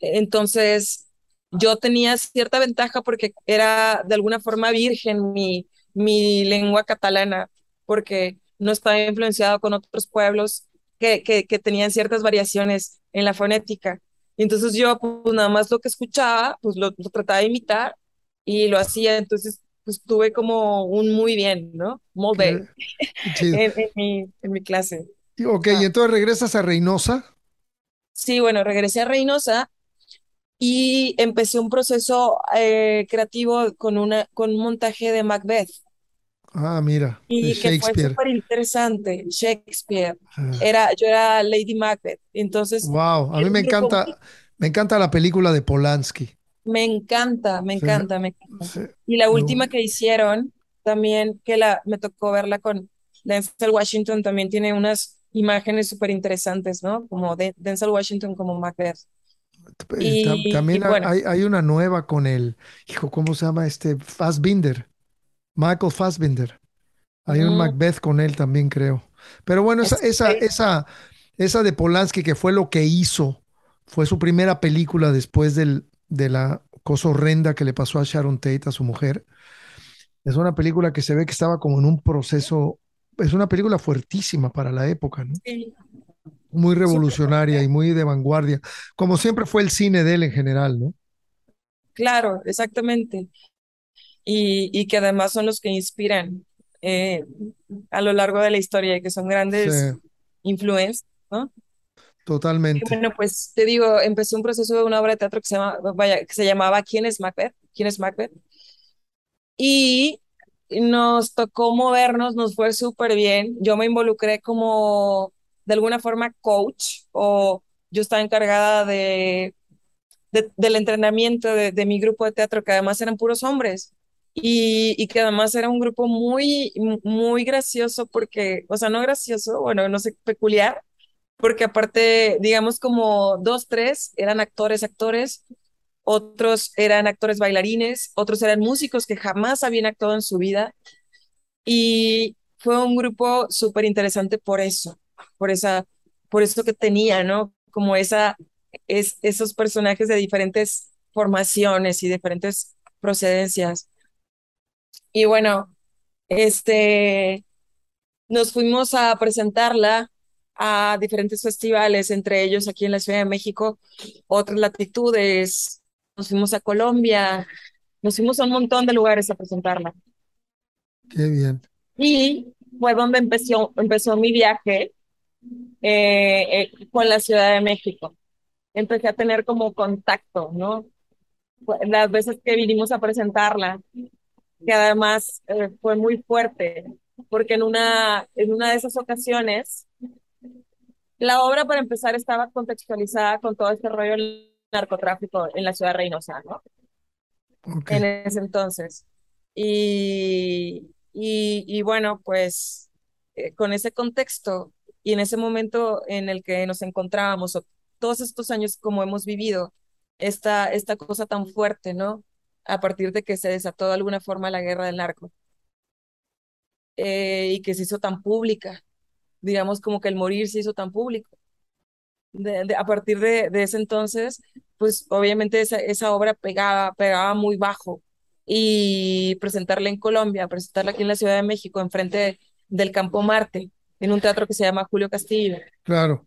entonces, yo tenía cierta ventaja porque era de alguna forma virgen mi, mi lengua catalana, porque no estaba influenciado con otros pueblos que, que, que tenían ciertas variaciones en la fonética. Y entonces yo, pues nada más lo que escuchaba, pues lo, lo trataba de imitar y lo hacía. Entonces pues tuve como un muy bien, ¿no? Muy bien en, mi, en, mi, clase. Ok, ¿y entonces regresas a Reynosa? Sí, bueno, regresé a Reynosa y empecé un proceso eh, creativo con, una, con un montaje de Macbeth. Ah, mira. Y que fue súper interesante. Shakespeare. Ah. Era, yo era Lady Macbeth. Entonces. Wow, a mí me encanta, me encanta la película de Polanski. Me encanta, me encanta, me encanta. Y la última que hicieron, también que la, me tocó verla con Denzel Washington, también tiene unas imágenes súper interesantes, ¿no? Como de Denzel Washington como Macbeth. Y, también hay, hay, una nueva con el, hijo, ¿cómo se llama este? Fassbinder, Michael Fassbinder. Hay un Macbeth con él también, creo. Pero bueno, esa, esa, esa, esa de Polanski, que fue lo que hizo, fue su primera película después del, de la cosa horrenda que le pasó a Sharon Tate, a su mujer. Es una película que se ve que estaba como en un proceso, es una película fuertísima para la época, ¿no? Muy revolucionaria y muy de vanguardia, como siempre fue el cine de él en general, ¿no? Claro, exactamente. Y, y que además son los que inspiran eh, a lo largo de la historia y que son grandes influencias, ¿no? Totalmente. bueno, pues te digo, empecé un proceso de una obra de teatro que se, llama, vaya, que se llamaba ¿Quién es Macbeth? ¿Quién es Macbeth? Y nos tocó movernos, nos fue súper bien. Yo me involucré como de alguna forma coach o yo estaba encargada de, del entrenamiento de, mi grupo de teatro, que además eran puros hombres. Y, y, que además era un grupo muy, muy gracioso porque, o sea, no gracioso, bueno, no sé, peculiar, porque aparte, digamos como dos, tres eran actores, actores, otros eran actores bailarines, otros eran músicos que jamás habían actuado en su vida. Y fue un grupo súper interesante por eso, por esa, por eso que tenía, ¿no? Como esa, es, esos personajes de diferentes formaciones y diferentes procedencias. Y bueno, este, nos fuimos a presentarla a diferentes festivales, entre ellos aquí en la Ciudad de México, otras latitudes, nos fuimos a Colombia, nos fuimos a un montón de lugares a presentarla. Qué bien. Y fue donde empezó, empezó mi viaje eh, eh, con la Ciudad de México. Empecé a tener como contacto, ¿no? Las veces que vinimos a presentarla, que además eh, fue muy fuerte, porque en una, en una de esas ocasiones, la obra para empezar estaba contextualizada con todo este rollo del narcotráfico en la ciudad de Reynosa, ¿no? Okay. En ese entonces. Y, y, y bueno, pues eh, con ese contexto y en ese momento en el que nos encontrábamos, o todos estos años como hemos vivido, esta, esta cosa tan fuerte, ¿no? A partir de que se desató de alguna forma la guerra del narco eh, y que se hizo tan pública, digamos como que el morir se hizo tan público. De, a partir de, ese entonces, pues obviamente esa, esa obra pegaba, pegaba muy bajo y presentarla en Colombia, presentarla aquí en la Ciudad de México, enfrente de, del Campo Marte, en un teatro que se llama Julio Castillo. Claro.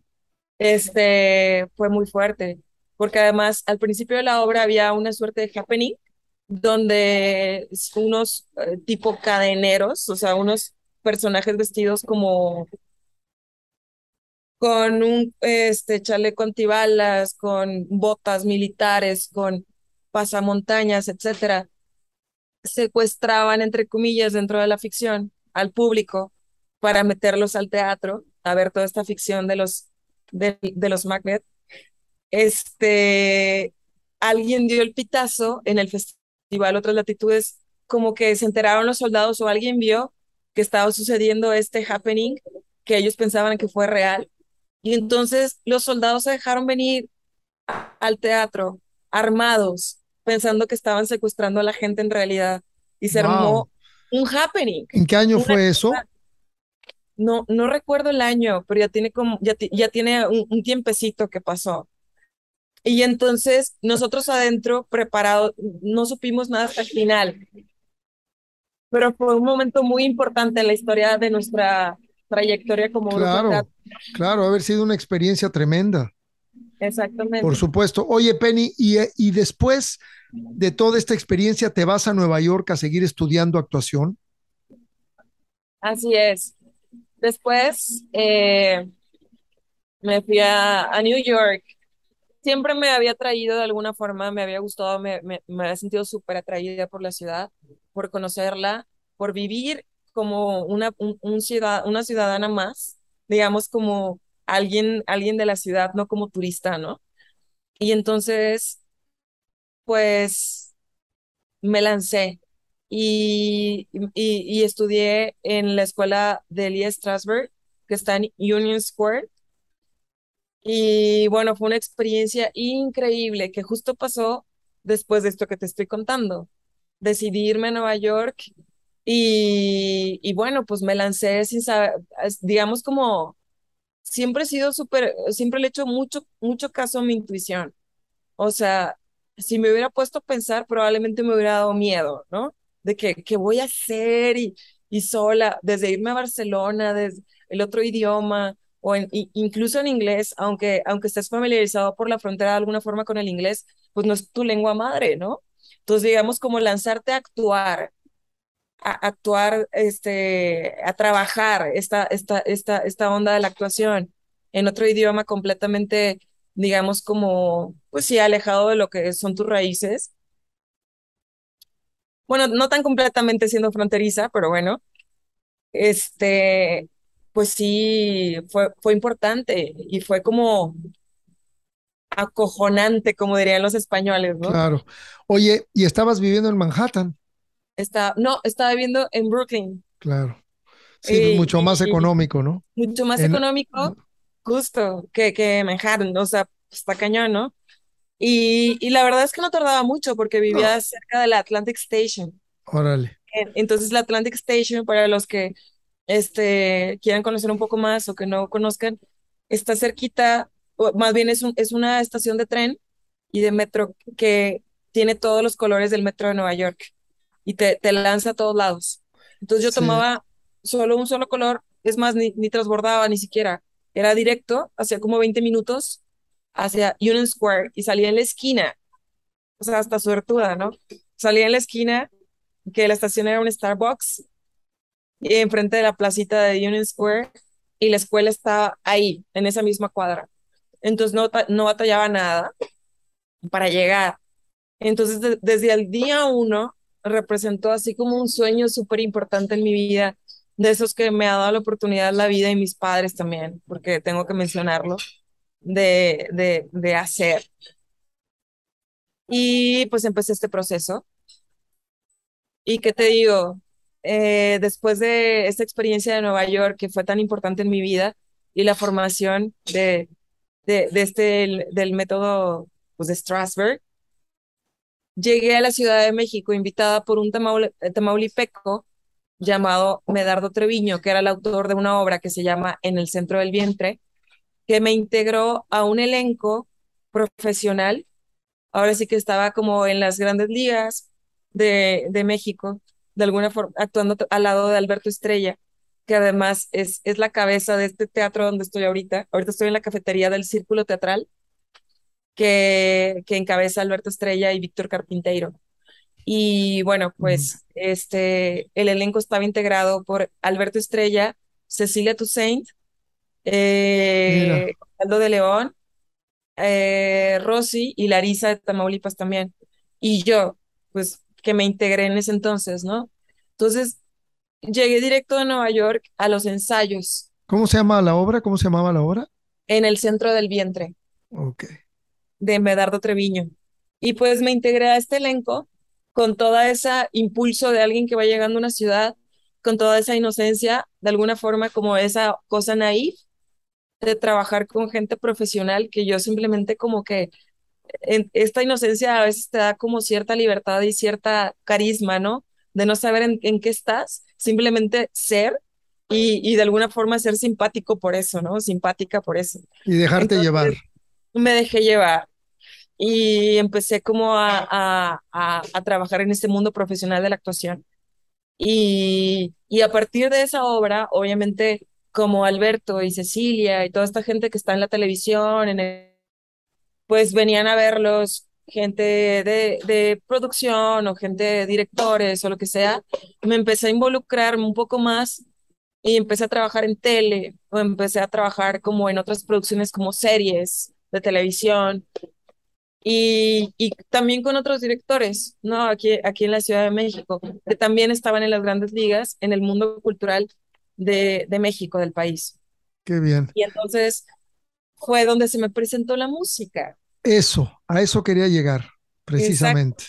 Este fue muy fuerte, porque además al principio de la obra había una suerte de happening donde unos eh, tipo cadeneros, o sea, unos personajes vestidos como con un este chaleco antibalas, con botas militares, con pasamontañas, etcétera, secuestraban entre comillas dentro de la ficción al público para meterlos al teatro a ver toda esta ficción de los de, de los Macbeth. Este alguien dio el pitazo en el festival Otras Latitudes, como que se enteraron los soldados o alguien vio que estaba sucediendo este happening que ellos pensaban que fue real. Y entonces los soldados se dejaron venir al teatro armados, pensando que estaban secuestrando a la gente en realidad. Y se wow. armó un happening. ¿En qué año fue eso? No, no recuerdo el año, pero ya tiene como, ya, ya tiene un, un tiempecito que pasó. Y entonces nosotros adentro, preparados, no supimos nada hasta el final. Pero fue un momento muy importante en la historia de nuestra trayectoria como claro, grupo. Claro, haber sido una experiencia tremenda. Exactamente. Por supuesto. Oye, Penny, y, y después de toda esta experiencia, ¿te vas a Nueva York a seguir estudiando actuación? Así es. Después eh, me fui a, a, New York. Siempre me había traído de alguna forma, me había gustado, me, me, me había sentido súper atraída por la ciudad, por conocerla, por vivir como una, un, un ciudad, una ciudadana más, digamos como alguien, alguien de la ciudad, no como turista, ¿no? Y entonces, pues, me lancé y, y, y, estudié en la escuela de Elia Strasberg, que está en Union Square. Y bueno, fue una experiencia increíble que justo pasó después de esto que te estoy contando. Decidí irme a Nueva York y, y bueno, pues me lancé sin saber, digamos como, siempre he sido súper, siempre le he hecho mucho, mucho caso a mi intuición. O sea, si me hubiera puesto a pensar, probablemente me hubiera dado miedo, ¿no? De que, qué voy a hacer y, y sola, desde irme a Barcelona, desde el otro idioma, o incluso en inglés, aunque, aunque estés familiarizado por la frontera de alguna forma con el inglés, pues no es tu lengua madre, ¿no? Entonces, digamos, como lanzarte a actuar, a actuar, este, a trabajar esta, esta, esta, esta onda de la actuación en otro idioma completamente, digamos, como, pues sí, alejado de lo que son tus raíces, bueno, no tan completamente siendo fronteriza, pero bueno, este, pues sí, fue, fue importante y fue como acojonante, como dirían los españoles, ¿no? Claro. Oye, ¿y estabas viviendo en Manhattan? Está, no, estaba viviendo en Brooklyn. Claro. Sí, y, mucho más económico, ¿no? Mucho más en, económico, justo, que, que Manhattan, o sea, está cañón, ¿no? Y, y, la verdad es que no tardaba mucho porque vivía no. cerca de la Atlantic Station. Órale. Entonces la Atlantic Station, para los que este, quieran conocer un poco más o que no conozcan, está cerquita, o más bien es, un, es una estación de tren y de metro que tiene todos los colores del metro de Nueva York y te, te lanza a todos lados. Entonces yo sí. tomaba solo un solo color, es más, ni, ni transbordaba ni siquiera, era directo, hacía como 20 minutos hacia Union Square y salía en la esquina, o sea, hasta suertuda, ¿no? Salía en la esquina, que la estación era un Starbucks, enfrente de la placita de Union Square y la escuela estaba ahí, en esa misma cuadra. Entonces no, no batallaba nada para llegar. Entonces desde el día uno representó así como un sueño súper importante en mi vida, de esos que me ha dado la oportunidad la vida y mis padres también, porque tengo que mencionarlo, de, de, de hacer. Y pues empecé este proceso. ¿Y qué te digo? Eh, después de esta experiencia de Nueva York, que fue tan importante en mi vida, y la formación de, de, de este, del método pues, de Strasberg, llegué a la Ciudad de México invitada por un eh, tamaulipeco llamado Medardo Treviño, que era el autor de una obra que se llama En el centro del vientre, que me integró a un elenco profesional. Ahora sí que estaba como en las grandes ligas de, de México, de alguna forma, actuando al lado de Alberto Estrella, que además es, es la cabeza de este teatro donde estoy ahorita. Ahorita estoy en la cafetería del Círculo Teatral que, que encabeza Alberto Estrella y Víctor Carpinteiro. Y bueno, pues este, el elenco estaba integrado por Alberto Estrella, Cecilia Toussaint, eh, Aldo de León, eh, Rosy y Larisa de Tamaulipas también. Y yo, pues que me integré en ese entonces, ¿no? Entonces, llegué directo de Nueva York a los ensayos. ¿Cómo se llama la obra? ¿Cómo se llamaba la obra? En el centro del vientre. Ok de Medardo Treviño. Y pues me integré a este elenco con toda esa impulso de alguien que va llegando a una ciudad, con toda esa inocencia, de alguna forma como esa cosa naif de trabajar con gente profesional que yo simplemente como que en esta inocencia a veces te da como cierta libertad y cierta carisma, ¿no? De no saber en, qué estás, simplemente ser y, y, de alguna forma ser simpático por eso, ¿no? Simpática por eso. Y dejarte llevar me dejé llevar y empecé como a, a, a, trabajar en este mundo profesional de la actuación. Y, y a partir de esa obra, obviamente, como Alberto y Cecilia y toda esta gente que está en la televisión, en pues venían a verlos gente de, de producción o gente de directores o lo que sea, me empecé a involucrarme un poco más y empecé a trabajar en tele o empecé a trabajar como en otras producciones como series de televisión y, y, también con otros directores, ¿no? Aquí, aquí en la Ciudad de México, que también estaban en las grandes ligas, en el mundo cultural de, de México, del país. Qué bien. Y entonces fue donde se me presentó la música. Eso, a eso quería llegar, precisamente.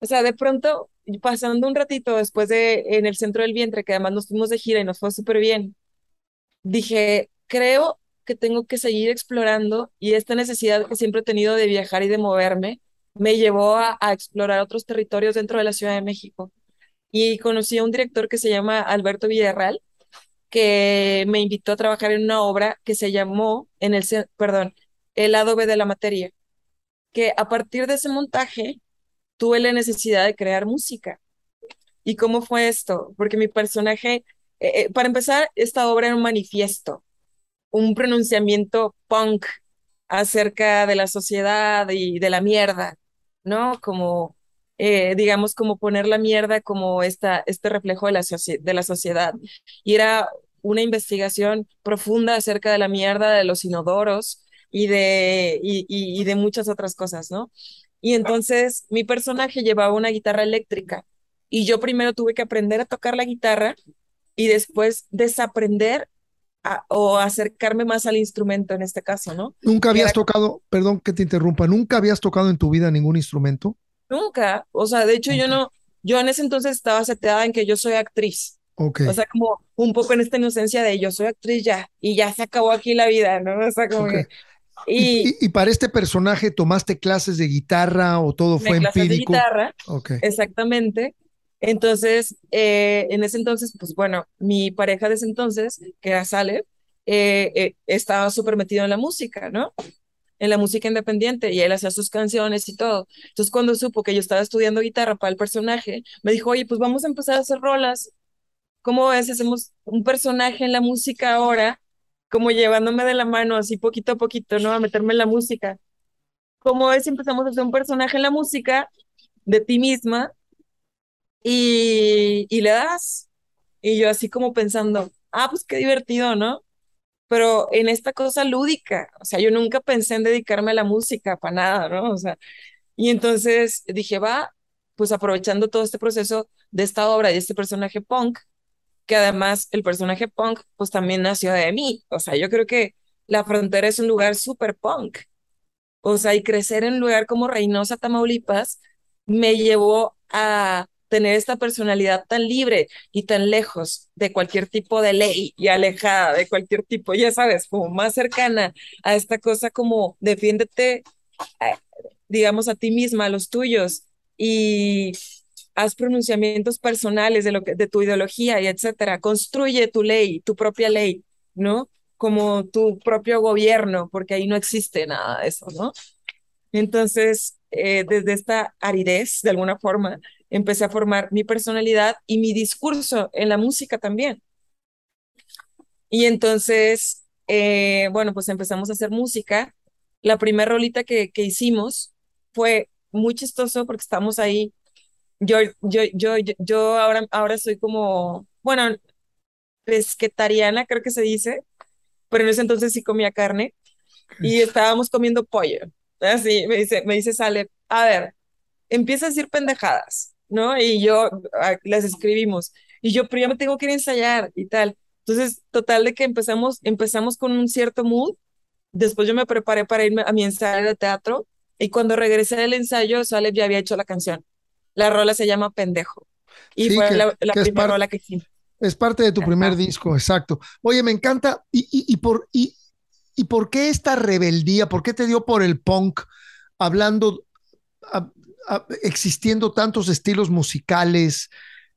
O sea, de pronto, pasando un ratito después de en el centro del vientre, que además nos fuimos de gira y nos fue súper bien, dije, creo que tengo que seguir explorando y esta necesidad que siempre he tenido de viajar y de moverme me llevó a, explorar otros territorios dentro de la Ciudad de México. Y conocí a un director que se llama Alberto Villarreal, que me invitó a trabajar en una obra que se llamó, en el, perdón, El lado B de la materia, que a partir de ese montaje tuve la necesidad de crear música. ¿Y cómo fue esto? Porque mi personaje, eh, eh, para empezar, esta obra era un manifiesto, un pronunciamiento punk acerca de la sociedad y de la mierda, ¿no? Como, eh, digamos, como poner la mierda como esta, este reflejo de la, de la sociedad. Y era una investigación profunda acerca de la mierda de los inodoros y de, y, y de muchas otras cosas, ¿no? Y entonces mi personaje llevaba una guitarra eléctrica y yo primero tuve que aprender a tocar la guitarra y después desaprender o acercarme más al instrumento en este caso, ¿no? ¿Nunca habías tocado, perdón que te interrumpa, nunca habías tocado en tu vida ningún instrumento? Nunca, o sea, de hecho yo no, yo en ese entonces estaba seteada en que yo soy actriz. Okay. O sea, como un poco en esta inocencia de yo soy actriz ya, y ya se acabó aquí la vida, ¿no? O sea, como que... Y, y, para este personaje tomaste clases de guitarra o todo fue empírico. De guitarra, okay. exactamente. Entonces, eh, en ese entonces, pues bueno, mi pareja de ese entonces, que era Sale, eh, eh, estaba súper metido en la música, ¿no? En la música independiente y él hacía sus canciones y todo. Entonces, cuando supo que yo estaba estudiando guitarra para el personaje, me dijo, oye, pues vamos a empezar a hacer rolas. ¿Cómo ves? Hacemos un personaje en la música ahora, como llevándome de la mano, así poquito a poquito, ¿no? A meterme en la música. ¿Cómo ves? Empezamos a hacer un personaje en la música de ti misma y, y le das. Y yo así como pensando, ah, pues qué divertido, ¿no? Pero en esta cosa lúdica, o sea, yo nunca pensé en dedicarme a la música para nada, ¿no? O sea, y entonces dije, va, pues aprovechando todo este proceso de esta obra y este personaje punk, que además el personaje punk, pues también nació de mí. O sea, yo creo que la frontera es un lugar súper punk. O sea, y crecer en un lugar como Reynosa, Tamaulipas, me llevó a tener esta personalidad tan libre y tan lejos de cualquier tipo de ley y alejada de cualquier tipo, ya sabes, como más cercana a esta cosa como defiéndete, eh, digamos, a ti misma, a los tuyos y haz pronunciamientos personales de, lo que, de tu ideología y etcétera. Construye tu ley, tu propia ley, ¿no? Como tu propio gobierno, porque ahí no existe nada de eso, ¿no? Entonces, eh, desde esta aridez, de alguna forma, empecé a formar mi personalidad y mi discurso en la música también. Y entonces, eh, bueno, pues empezamos a hacer música. La primera rolita que, que hicimos fue muy chistoso porque estamos ahí. Yo, yo, yo, yo ahora, ahora soy como, bueno, pesquetariana, creo que se dice, pero en ese entonces sí comía carne y estábamos comiendo pollo. Así me dice, me dice Sale, a ver, empieza a decir pendejadas. ¿No? Y yo las escribimos. Y yo, pero ya me tengo que ir a ensayar y tal. Entonces, total de que empezamos, empezamos con un cierto mood. Después yo me preparé para irme a mi ensayo de teatro. Y cuando regresé del ensayo, Sale ya había hecho la canción. La rola se llama Pendejo. Y fue la, primera rola que hicimos. Es parte de tu primer disco, exacto. Oye, me encanta. ¿Y, y, y por, y, ¿Y por qué esta rebeldía? ¿Por qué te dio por el punk? Hablando, existiendo tantos estilos musicales,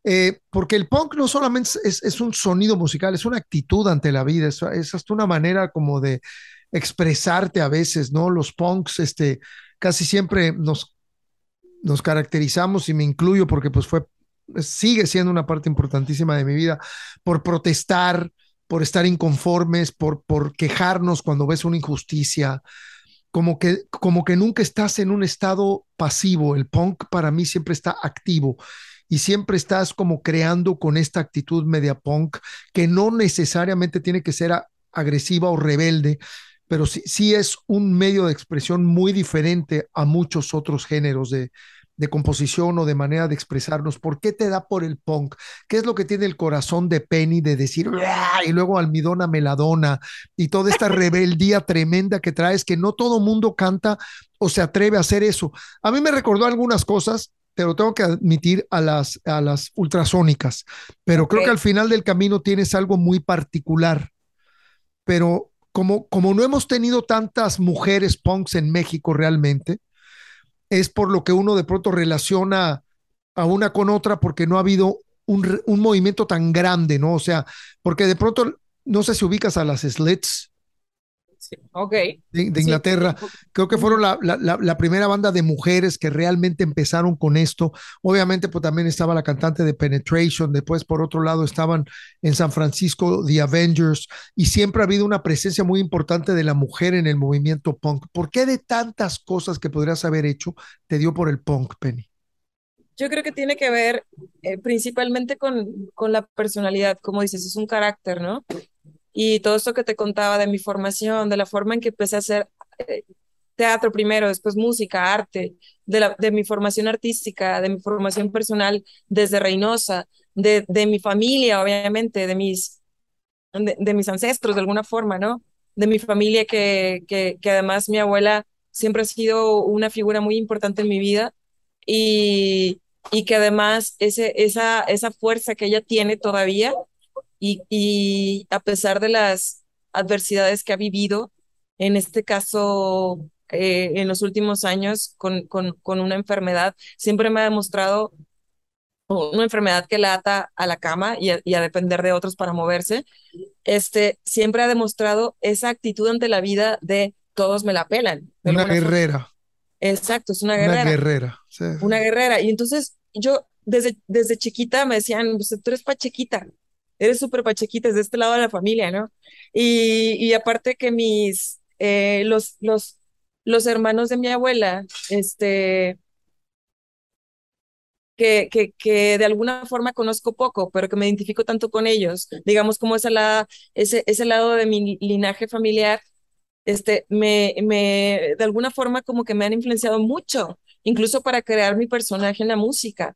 eh, porque el punk no solamente es, un sonido musical, es una actitud ante la vida, es, hasta una manera como de expresarte a veces, ¿no? Los punks, este, casi siempre nos, nos caracterizamos, y me incluyo porque pues fue, sigue siendo una parte importantísima de mi vida, por protestar, por estar inconformes, por, por quejarnos cuando ves una injusticia, como que, como que nunca estás en un estado pasivo. El punk para mí siempre está activo y siempre estás como creando con esta actitud media punk que no necesariamente tiene que ser agresiva o rebelde, pero sí, sí es un medio de expresión muy diferente a muchos otros géneros de, de composición o de manera de expresarnos? ¿Por qué te da por el punk? ¿Qué es lo que tiene el corazón de Penny de decir y luego almidona meladona y toda esta [laughs] rebeldía tremenda que traes que no todo mundo canta o se atreve a hacer eso? A mí me recordó algunas cosas, pero tengo que admitir a las, a las ultrasónicas, pero creo que al final del camino tienes algo muy particular. Pero como, como no hemos tenido tantas mujeres punks en México realmente, es por lo que uno de pronto relaciona a una con otra porque no ha habido un, un movimiento tan grande, ¿no? O sea, porque de pronto, no sé si ubicas a las Slits, ok. De, Inglaterra. Creo que fueron la, la, la, primera banda de mujeres que realmente empezaron con esto. Obviamente, pues también estaba la cantante de Penetration. Después, por otro lado, estaban en San Francisco The Avengers. Y siempre ha habido una presencia muy importante de la mujer en el movimiento punk. ¿Por qué de tantas cosas que podrías haber hecho te dio por el punk, Penny? Yo creo que tiene que ver eh, principalmente con, con la personalidad, como dices, es un carácter, ¿no? Y todo esto que te contaba de mi formación, de la forma en que empecé a hacer eh, teatro primero, después música, arte, de, la, de mi formación artística, de mi formación personal desde Reynosa, de, de mi familia, obviamente, de mis, de, mis ancestros de alguna forma, ¿no? De mi familia que, que, que además mi abuela siempre ha sido una figura muy importante en mi vida y, y que además ese, esa, esa fuerza que ella tiene todavía y, a pesar de las adversidades que ha vivido, en este caso, eh, en los últimos años, con, con, con una enfermedad, siempre me ha demostrado una enfermedad que la ata a la cama y a, depender de otros para moverse, este, siempre ha demostrado esa actitud ante la vida de todos me la pelan. Una guerrera. Exacto, es una guerrera. Una guerrera. Una guerrera. Y entonces yo desde, desde chiquita me decían, pues tú eres pachequita, eres súper pachequita, es de este lado de la familia, ¿no? Y, y aparte que mis, eh, los, los, los hermanos de mi abuela, este, que, que, que, de alguna forma conozco poco, pero que me identifico tanto con ellos, digamos como ese, la, ese, ese lado de mi linaje familiar, este, me, me, de alguna forma como que me han influenciado mucho, incluso para crear mi personaje en la música.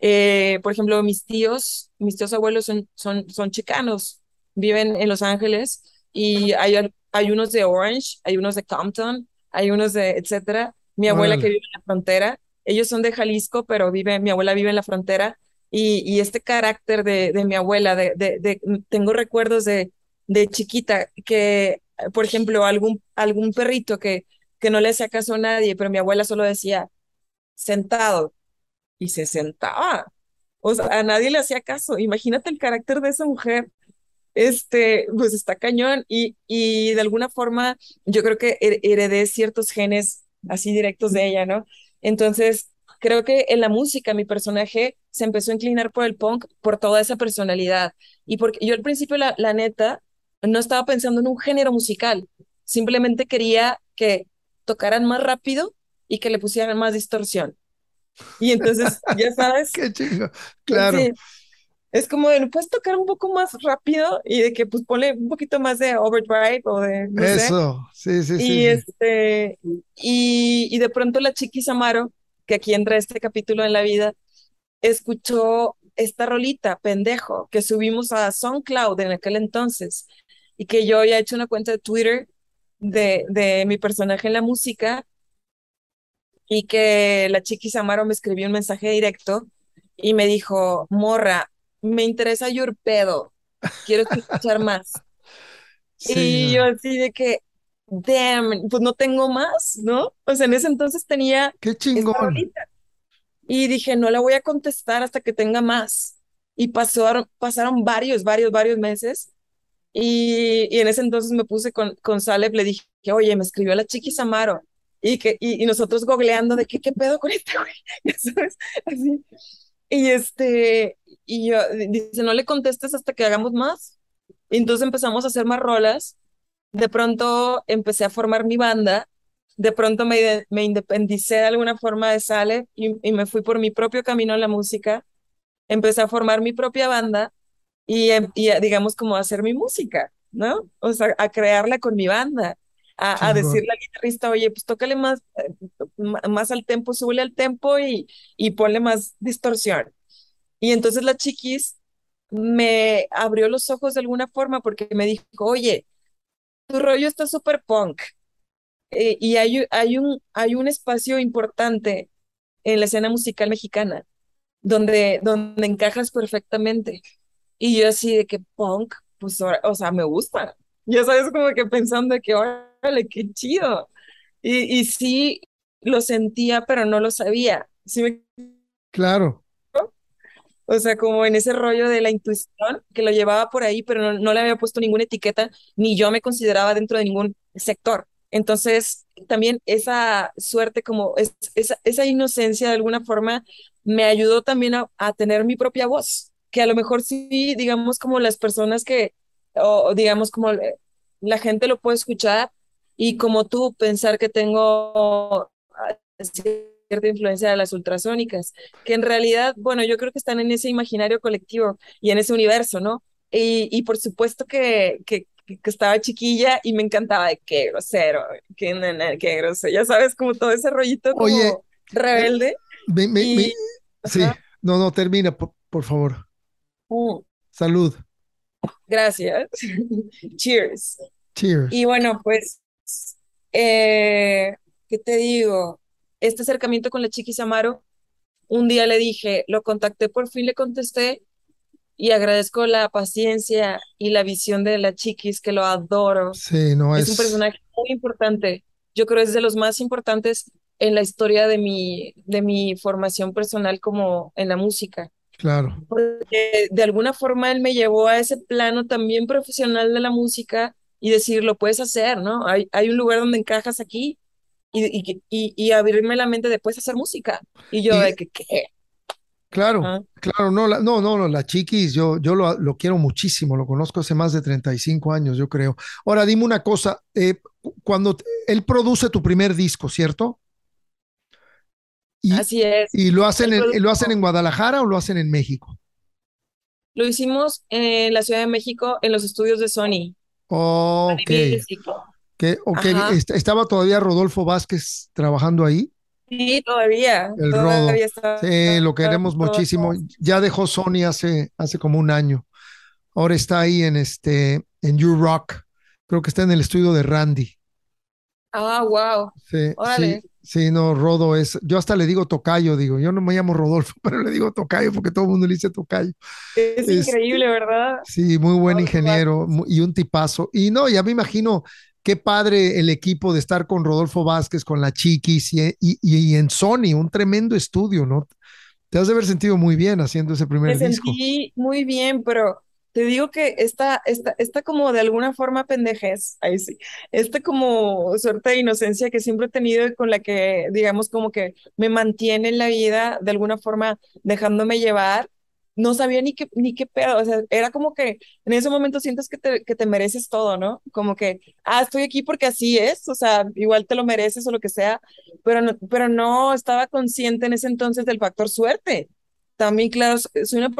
Eh, por ejemplo, mis tíos, mis tíos abuelos son, son, son chicanos, viven en Los Ángeles y hay, hay unos de Orange, hay unos de Compton, hay unos de etcétera. Mi abuela que vive en la frontera, ellos son de Jalisco, pero vive, mi abuela vive en la frontera y, y este carácter de, de mi abuela, de, de, de, tengo recuerdos de, de chiquita que, por ejemplo, algún, algún perrito que, que no le hacía caso a nadie, pero mi abuela solo decía, sentado, y se sentaba. O sea, a nadie le hacía caso. Imagínate el carácter de esa mujer. Este, pues está cañón y, y de alguna forma yo creo que heredé ciertos genes así directos de ella, ¿no? Entonces, creo que en la música mi personaje se empezó a inclinar por el punk por toda esa personalidad. Y porque yo al principio, la, la neta, no estaba pensando en un género musical, simplemente quería que tocaran más rápido y que le pusieran más distorsión. Y entonces, ya [laughs] sabes. Qué chingo. Claro. Es como de, puedes tocar un poco más rápido y de que pues pone un poquito más de overdrive o de. Eso, sí, sí, y sí. Este, Y, y de pronto la chiquis Amaro, que aquí entra este capítulo en la vida, escuchó esta rolita, pendejo, que subimos a SoundCloud en aquel entonces y que yo había hecho una cuenta de Twitter de, de mi personaje en la música y que la chiquis Amaro me escribió un mensaje directo y me dijo, morra, me interesa your pedo, quiero escuchar más. [laughs] Sí, y yo así de que, damn, pues no tengo más, ¿no? O sea, en ese entonces tenía... Qué chingón. Y dije, no la voy a contestar hasta que tenga más. Y pasaron, pasaron varios, varios, varios meses. Y, y en ese entonces me puse con, con Saleb, le dije, oye, me escribió la chiquis Amaro y, que, y, y nosotros googleando de qué, qué pedo con este güey, [laughs] ¿sabes? Así. Y este, y yo, dice, no le contestes hasta que hagamos más. Y entonces empezamos a hacer más rolas. De pronto empecé a formar mi banda. De pronto me, me independicé de alguna forma de Sale y, y, me fui por mi propio camino en la música. Empecé a formar mi propia banda y, y digamos, como a hacer mi música, ¿no? O sea, a crearla con mi banda a, a, decirle al guitarrista, oye, pues tócale más, eh, más al tempo, súbele al tempo y, y ponle más distorsión. Y entonces la chiquis me abrió los ojos de alguna forma porque me dijo, oye, tu rollo está súper punk eh, y hay, hay, un, hay un espacio importante en la escena musical mexicana donde, donde encajas perfectamente. Y yo así de que punk, pues, o sea, me gusta. Ya sabes, como que pensando de que, órale, qué chido. Y, y sí, lo sentía, pero no lo sabía. ¿Sí me... Claro. O sea, como en ese rollo de la intuición, que lo llevaba por ahí, pero no, no, le había puesto ninguna etiqueta, ni yo me consideraba dentro de ningún sector. Entonces, también esa suerte, como es, esa, esa inocencia de alguna forma, me ayudó también a, a, tener mi propia voz, que a lo mejor sí, digamos, como las personas que, o digamos, como la gente lo puede escuchar y como tú pensar que tengo cierta influencia de las ultrasónicas, que en realidad, bueno, yo creo que están en ese imaginario colectivo y en ese universo, ¿no? Y, y por supuesto que, que, que, estaba chiquilla y me encantaba de qué grosero, qué, qué grosero, ya sabes, como todo ese rollito como Oye, rebelde. Me, me, y, me, sí, no, no, termina, por, por favor. Uh, Salud. Gracias. [laughs] Cheers. Cheers. Y bueno, pues, eh, ¿qué te digo? Este acercamiento con la Chiquis Amaro, un día le dije, lo contacté, por fin le contesté y agradezco la paciencia y la visión de la Chiquis, que lo adoro. Sí, no es... es un personaje muy importante. Yo creo que es de los más importantes en la historia de mi, de mi formación personal como en la música. Claro. Porque de alguna forma él me llevó a ese plano también profesional de la música y decir, lo puedes hacer, ¿no? Hay, hay un lugar donde encajas aquí y, y, y, y abrirme la mente de, puedes hacer música. Y yo, de que, ¿qué? Claro, ¿Ah? claro, no, la, no, no, la chiquis, yo, yo lo, lo, quiero muchísimo, lo conozco hace más de 35 años, yo creo. Ahora, dime una cosa, eh, cuando él produce tu primer disco, ¿cierto? Así es. ¿Y lo hacen, en, lo hacen en Guadalajara o lo hacen en México? Lo hicimos en la Ciudad de México, en los estudios de Sony. Ok. Que, okay. ¿Estaba todavía Rodolfo Vázquez trabajando ahí? Sí, todavía. El Rodo. sí, lo queremos muchísimo. Ya dejó Sony hace, hace como un año. Ahora está ahí en este, en You Rock. Creo que está en el estudio de Randy. Ah, wow. Sí, sí, sí, no, Rodo es. Yo hasta le digo tocayo, digo. Yo no me llamo Rodolfo, [laughs] pero le digo tocayo porque todo el mundo le dice tocayo. Es, increíble, ¿verdad? Sí, muy buen ingeniero y un tipazo. Y no, ya me imagino qué padre el equipo de estar con Rodolfo Vázquez, con la Chiquis y, y, en Sony, un tremendo estudio, ¿no? Te has de haber sentido muy bien haciendo ese primer me disco. sentí muy bien, pero te digo que esta, esta, esta como de alguna forma pendejez, ahí sí, esta como suerte de inocencia que siempre he tenido y con la que, digamos, como que me mantiene en la vida, de alguna forma dejándome llevar, no sabía ni qué, ni qué pedo, o sea, era como que en ese momento sientes que te, que te mereces todo, ¿no? Como que, ah, estoy aquí porque así es, o sea, igual te lo mereces o lo que sea, pero no, pero no estaba consciente en ese entonces del factor suerte. También, claro, soy una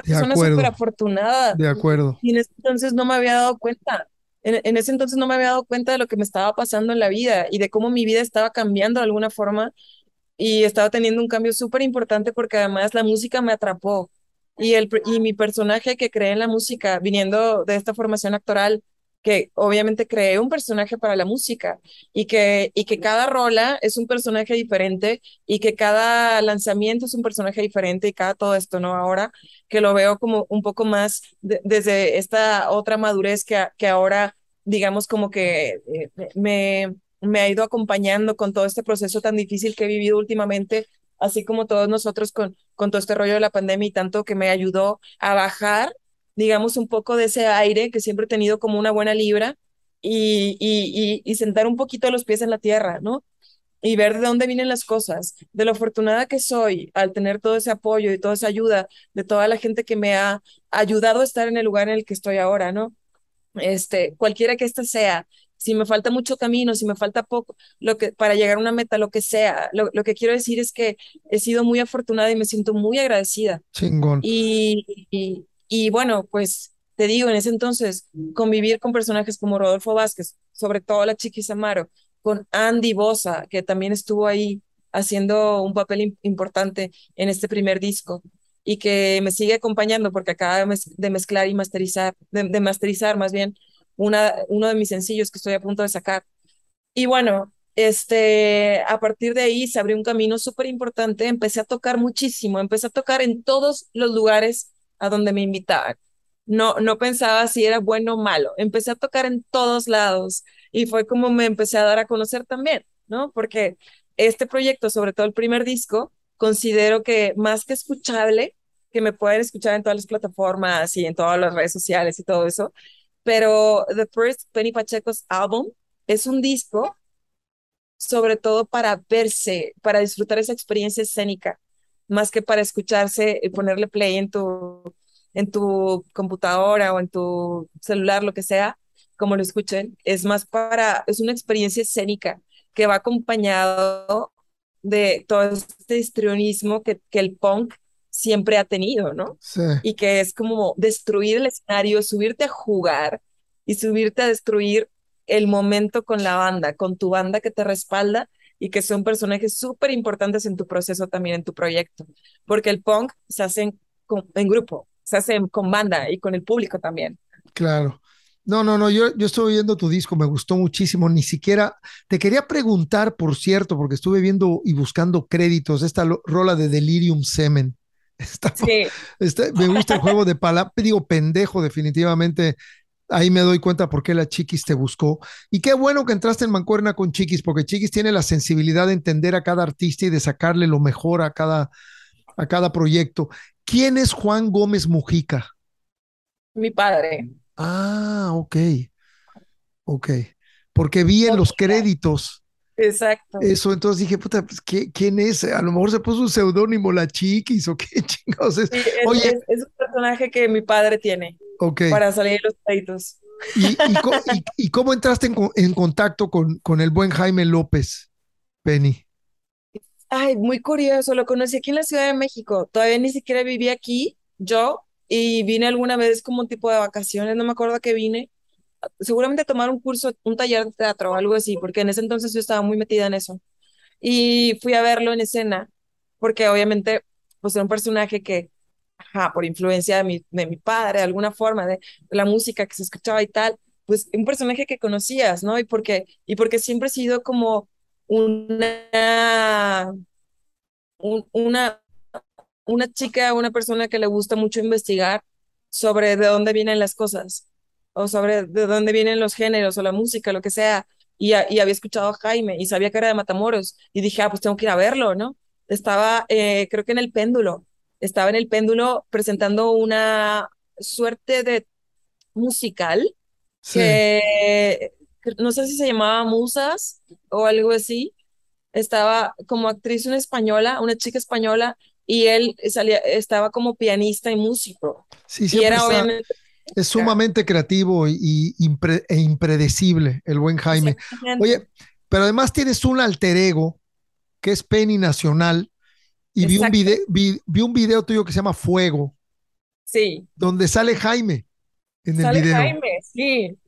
persona súper afortunada. De acuerdo. Y en ese entonces no me había dado cuenta. En, en, ese entonces no me había dado cuenta de lo que me estaba pasando en la vida y de cómo mi vida estaba cambiando de alguna forma y estaba teniendo un cambio súper importante porque además la música me atrapó y, el, y mi personaje que creé en la música, viniendo de esta formación actoral, que obviamente creé un personaje para la música y que, y que cada rola es un personaje diferente y que cada lanzamiento es un personaje diferente y cada todo esto, ¿no? Ahora que lo veo como un poco más desde esta otra madurez que, que ahora, digamos, como que eh, me, me ha ido acompañando con todo este proceso tan difícil que he vivido últimamente así como todos nosotros con, con todo este rollo de la pandemia y tanto que me ayudó a bajar, digamos, un poco de ese aire que siempre he tenido como una buena libra y, y, y, sentar un poquito los pies en la tierra, ¿no? Y ver de dónde vienen las cosas, de lo afortunada que soy al tener todo ese apoyo y toda esa ayuda de toda la gente que me ha ayudado a estar en el lugar en el que estoy ahora, ¿no? Este, cualquiera que ésta sea, si me falta mucho camino, si me falta poco, lo que, para llegar a una meta, lo que sea, lo, lo que quiero decir es que he sido muy afortunada y me siento muy agradecida. Chingón. Y, y, y bueno, pues te digo, en ese entonces, convivir con personajes como Rodolfo Vázquez, sobre todo la Chiquis Amaro, con Andy Bosa, que también estuvo ahí haciendo un papel importante en este primer disco y que me sigue acompañando porque acaba de mezclar y masterizar, de, de masterizar más bien una, uno de mis sencillos que estoy a punto de sacar. Y bueno, este, a partir de ahí se abrió un camino súper importante, empecé a tocar muchísimo, empecé a tocar en todos los lugares a donde me invitaban. No, no pensaba si era bueno o malo, empecé a tocar en todos lados y fue como me empecé a dar a conocer también, ¿no? Porque este proyecto, sobre todo el primer disco, considero que más que escuchable, que me pueden escuchar en todas las plataformas y en todas las redes sociales y todo eso, pero The First Penny Pacheco's Album es un disco sobre todo para verse, para disfrutar esa experiencia escénica, más que para escucharse y ponerle play en tu, en tu computadora o en tu celular, lo que sea, como lo escuchen, es más para, es una experiencia escénica que va acompañado de todo este histrionismo que, que el punk siempre ha tenido, ¿no? Sí. Y que es como destruir el escenario, subirte a jugar y subirte a destruir el momento con la banda, con tu banda que te respalda y que son personajes súper importantes en tu proceso también, en tu proyecto, porque el punk se hace en, en, grupo, se hace con banda y con el público también. Claro. No, no, no, yo, yo estuve viendo tu disco, me gustó muchísimo, ni siquiera, te quería preguntar, por cierto, porque estuve viendo y buscando créditos, esta rola de Delirium Semen, [laughs] me gusta el juego de palabras, digo pendejo definitivamente. Ahí me doy cuenta por qué la Chiquis te buscó. Y qué bueno que entraste en Mancuerna con Chiquis, porque Chiquis tiene la sensibilidad de entender a cada artista y de sacarle lo mejor a cada, a cada proyecto. ¿Quién es Juan Gómez Mujica? Mi padre. Ah, ok. Ok. Porque vi en los créditos Exacto. Eso, entonces dije, puta, pues, ¿quién es? A lo mejor se puso un seudónimo, la chiquis o qué [laughs] chingados es. Oye, es, un personaje que mi padre tiene para salir de los créditos. ¿Y, cómo entraste en, contacto con, con, el buen Jaime López, Penny? Ay, muy curioso, lo conocí aquí en la Ciudad de México. Todavía ni siquiera vivía aquí, yo, y vine alguna vez como un tipo de vacaciones, no me acuerdo a qué vine. Seguramente tomar un curso, un taller de teatro o algo así, porque en ese entonces yo estaba muy metida en eso. Y fui a verlo en escena, porque obviamente, pues era un personaje que, ajá, por influencia de mi, de mi padre, de alguna forma, de, la música que se escuchaba y tal, pues un personaje que conocías, ¿no? Y porque, y porque siempre he sido como una, una, una chica, una persona que le gusta mucho investigar sobre de dónde vienen las cosas, o sobre de dónde vienen los géneros, o la música, lo que sea. Y, y había escuchado a Jaime y sabía que era de Matamoros. Y dije, ah, pues tengo que ir a verlo, ¿no? Estaba, eh, creo que en el péndulo, estaba en el péndulo presentando una suerte de musical que no sé si se llamaba Musas o algo así. Estaba como actriz una española, una chica española, y él salía, estaba como pianista y músico. Sí, y era obviamente es sumamente creativo y, e impredecible el buen Jaime. Oye, pero además tienes un alter ego que es Penny Nacional y vi un, video, vi, un video tuyo que se llama Fuego. Sí. Donde sale Jaime en el sale video. Jaime, sí.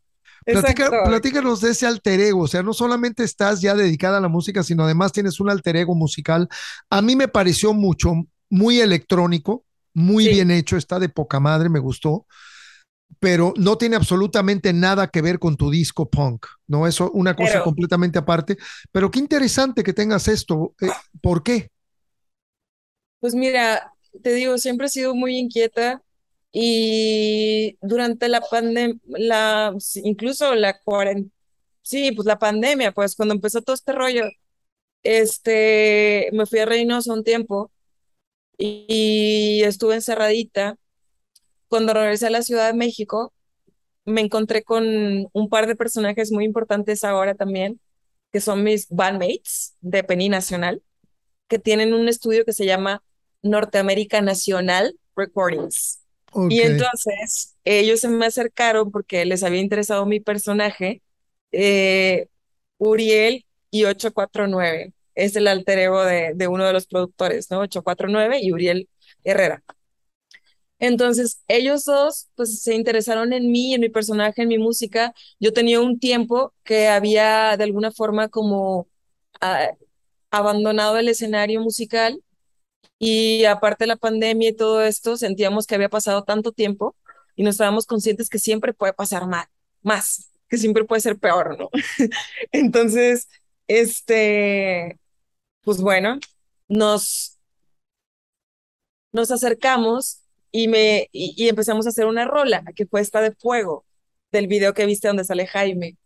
platícanos de ese alter ego, o sea, no solamente estás ya dedicada a la música, sino además tienes un alter ego musical. A mí me pareció mucho, muy electrónico, muy bien hecho, está de poca madre, me gustó, pero no tiene absolutamente nada que ver con tu disco punk, ¿no? Eso una cosa completamente aparte. Pero qué interesante que tengas esto. Eh, ¿Por qué? Pues mira, te digo, siempre he sido muy inquieta y durante la pandemia, la, incluso la cuarentena, sí, pues la pandemia, pues cuando empezó todo este rollo, este, me fui a Reynosa un tiempo y, estuve encerradita. Cuando regresé a la Ciudad de México, me encontré con un par de personajes muy importantes ahora también, que son mis bandmates de Penny Nacional, que tienen un estudio que se llama Norteamérica Nacional Recordings. Y entonces ellos se me acercaron porque les había interesado mi personaje, eh, Uriel y 849. Es el alter ego de, de, uno de los productores, ¿no? 849 y Uriel Herrera. Entonces, ellos dos, pues, se interesaron en mí, en mi personaje, en mi música. Yo tenía un tiempo que había, de alguna forma, como ah, abandonado el escenario musical y aparte de la pandemia y todo esto, sentíamos que había pasado tanto tiempo y no estábamos conscientes que siempre puede pasar mal, más, que siempre puede ser peor, ¿no? [laughs] Entonces, este, pues bueno, nos, nos acercamos y, me, y empezamos a hacer una rola, que fue esta de fuego, del video que viste donde sale Jaime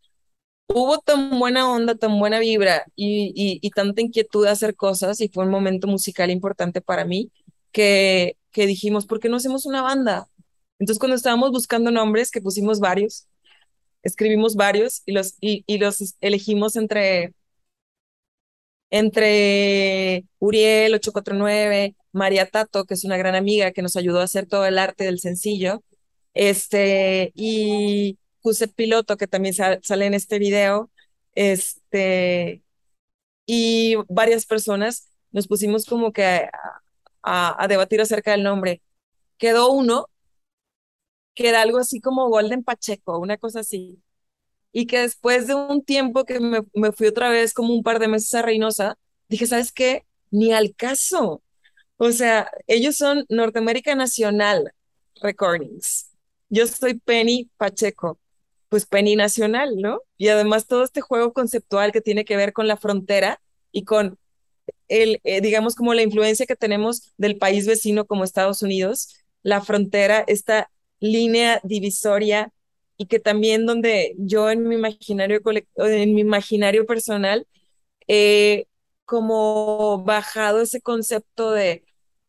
hubo tan buena onda, tan buena vibra y, y, tanta inquietud de hacer cosas y fue un momento musical importante para mí que, que dijimos, ¿por qué no hacemos una banda? Entonces cuando estábamos buscando nombres, que pusimos varios, escribimos varios y los, y, y los elegimos entre, entre Uriel 849, María Tato, que es una gran amiga que nos ayudó a hacer todo el arte del sencillo, este, y José Piloto, que también sale en este video, este, y varias personas nos pusimos como que a, a, debatir acerca del nombre. Quedó uno que algo así como Golden Pacheco, una cosa así. Y que después de un tiempo que me, me fui otra vez como un par de meses a Reynosa, dije, ¿sabes qué? Ni al caso. O sea, ellos son Norteamérica Nacional Recordings. Yo soy Penny Pacheco pues Penny Nacional, ¿no? Y además todo este juego conceptual que tiene que ver con la frontera y con el, eh, digamos, como la influencia que tenemos del país vecino como Estados Unidos, la frontera, esta línea divisoria y que también donde yo en mi imaginario, en mi imaginario personal, he como bajado ese concepto de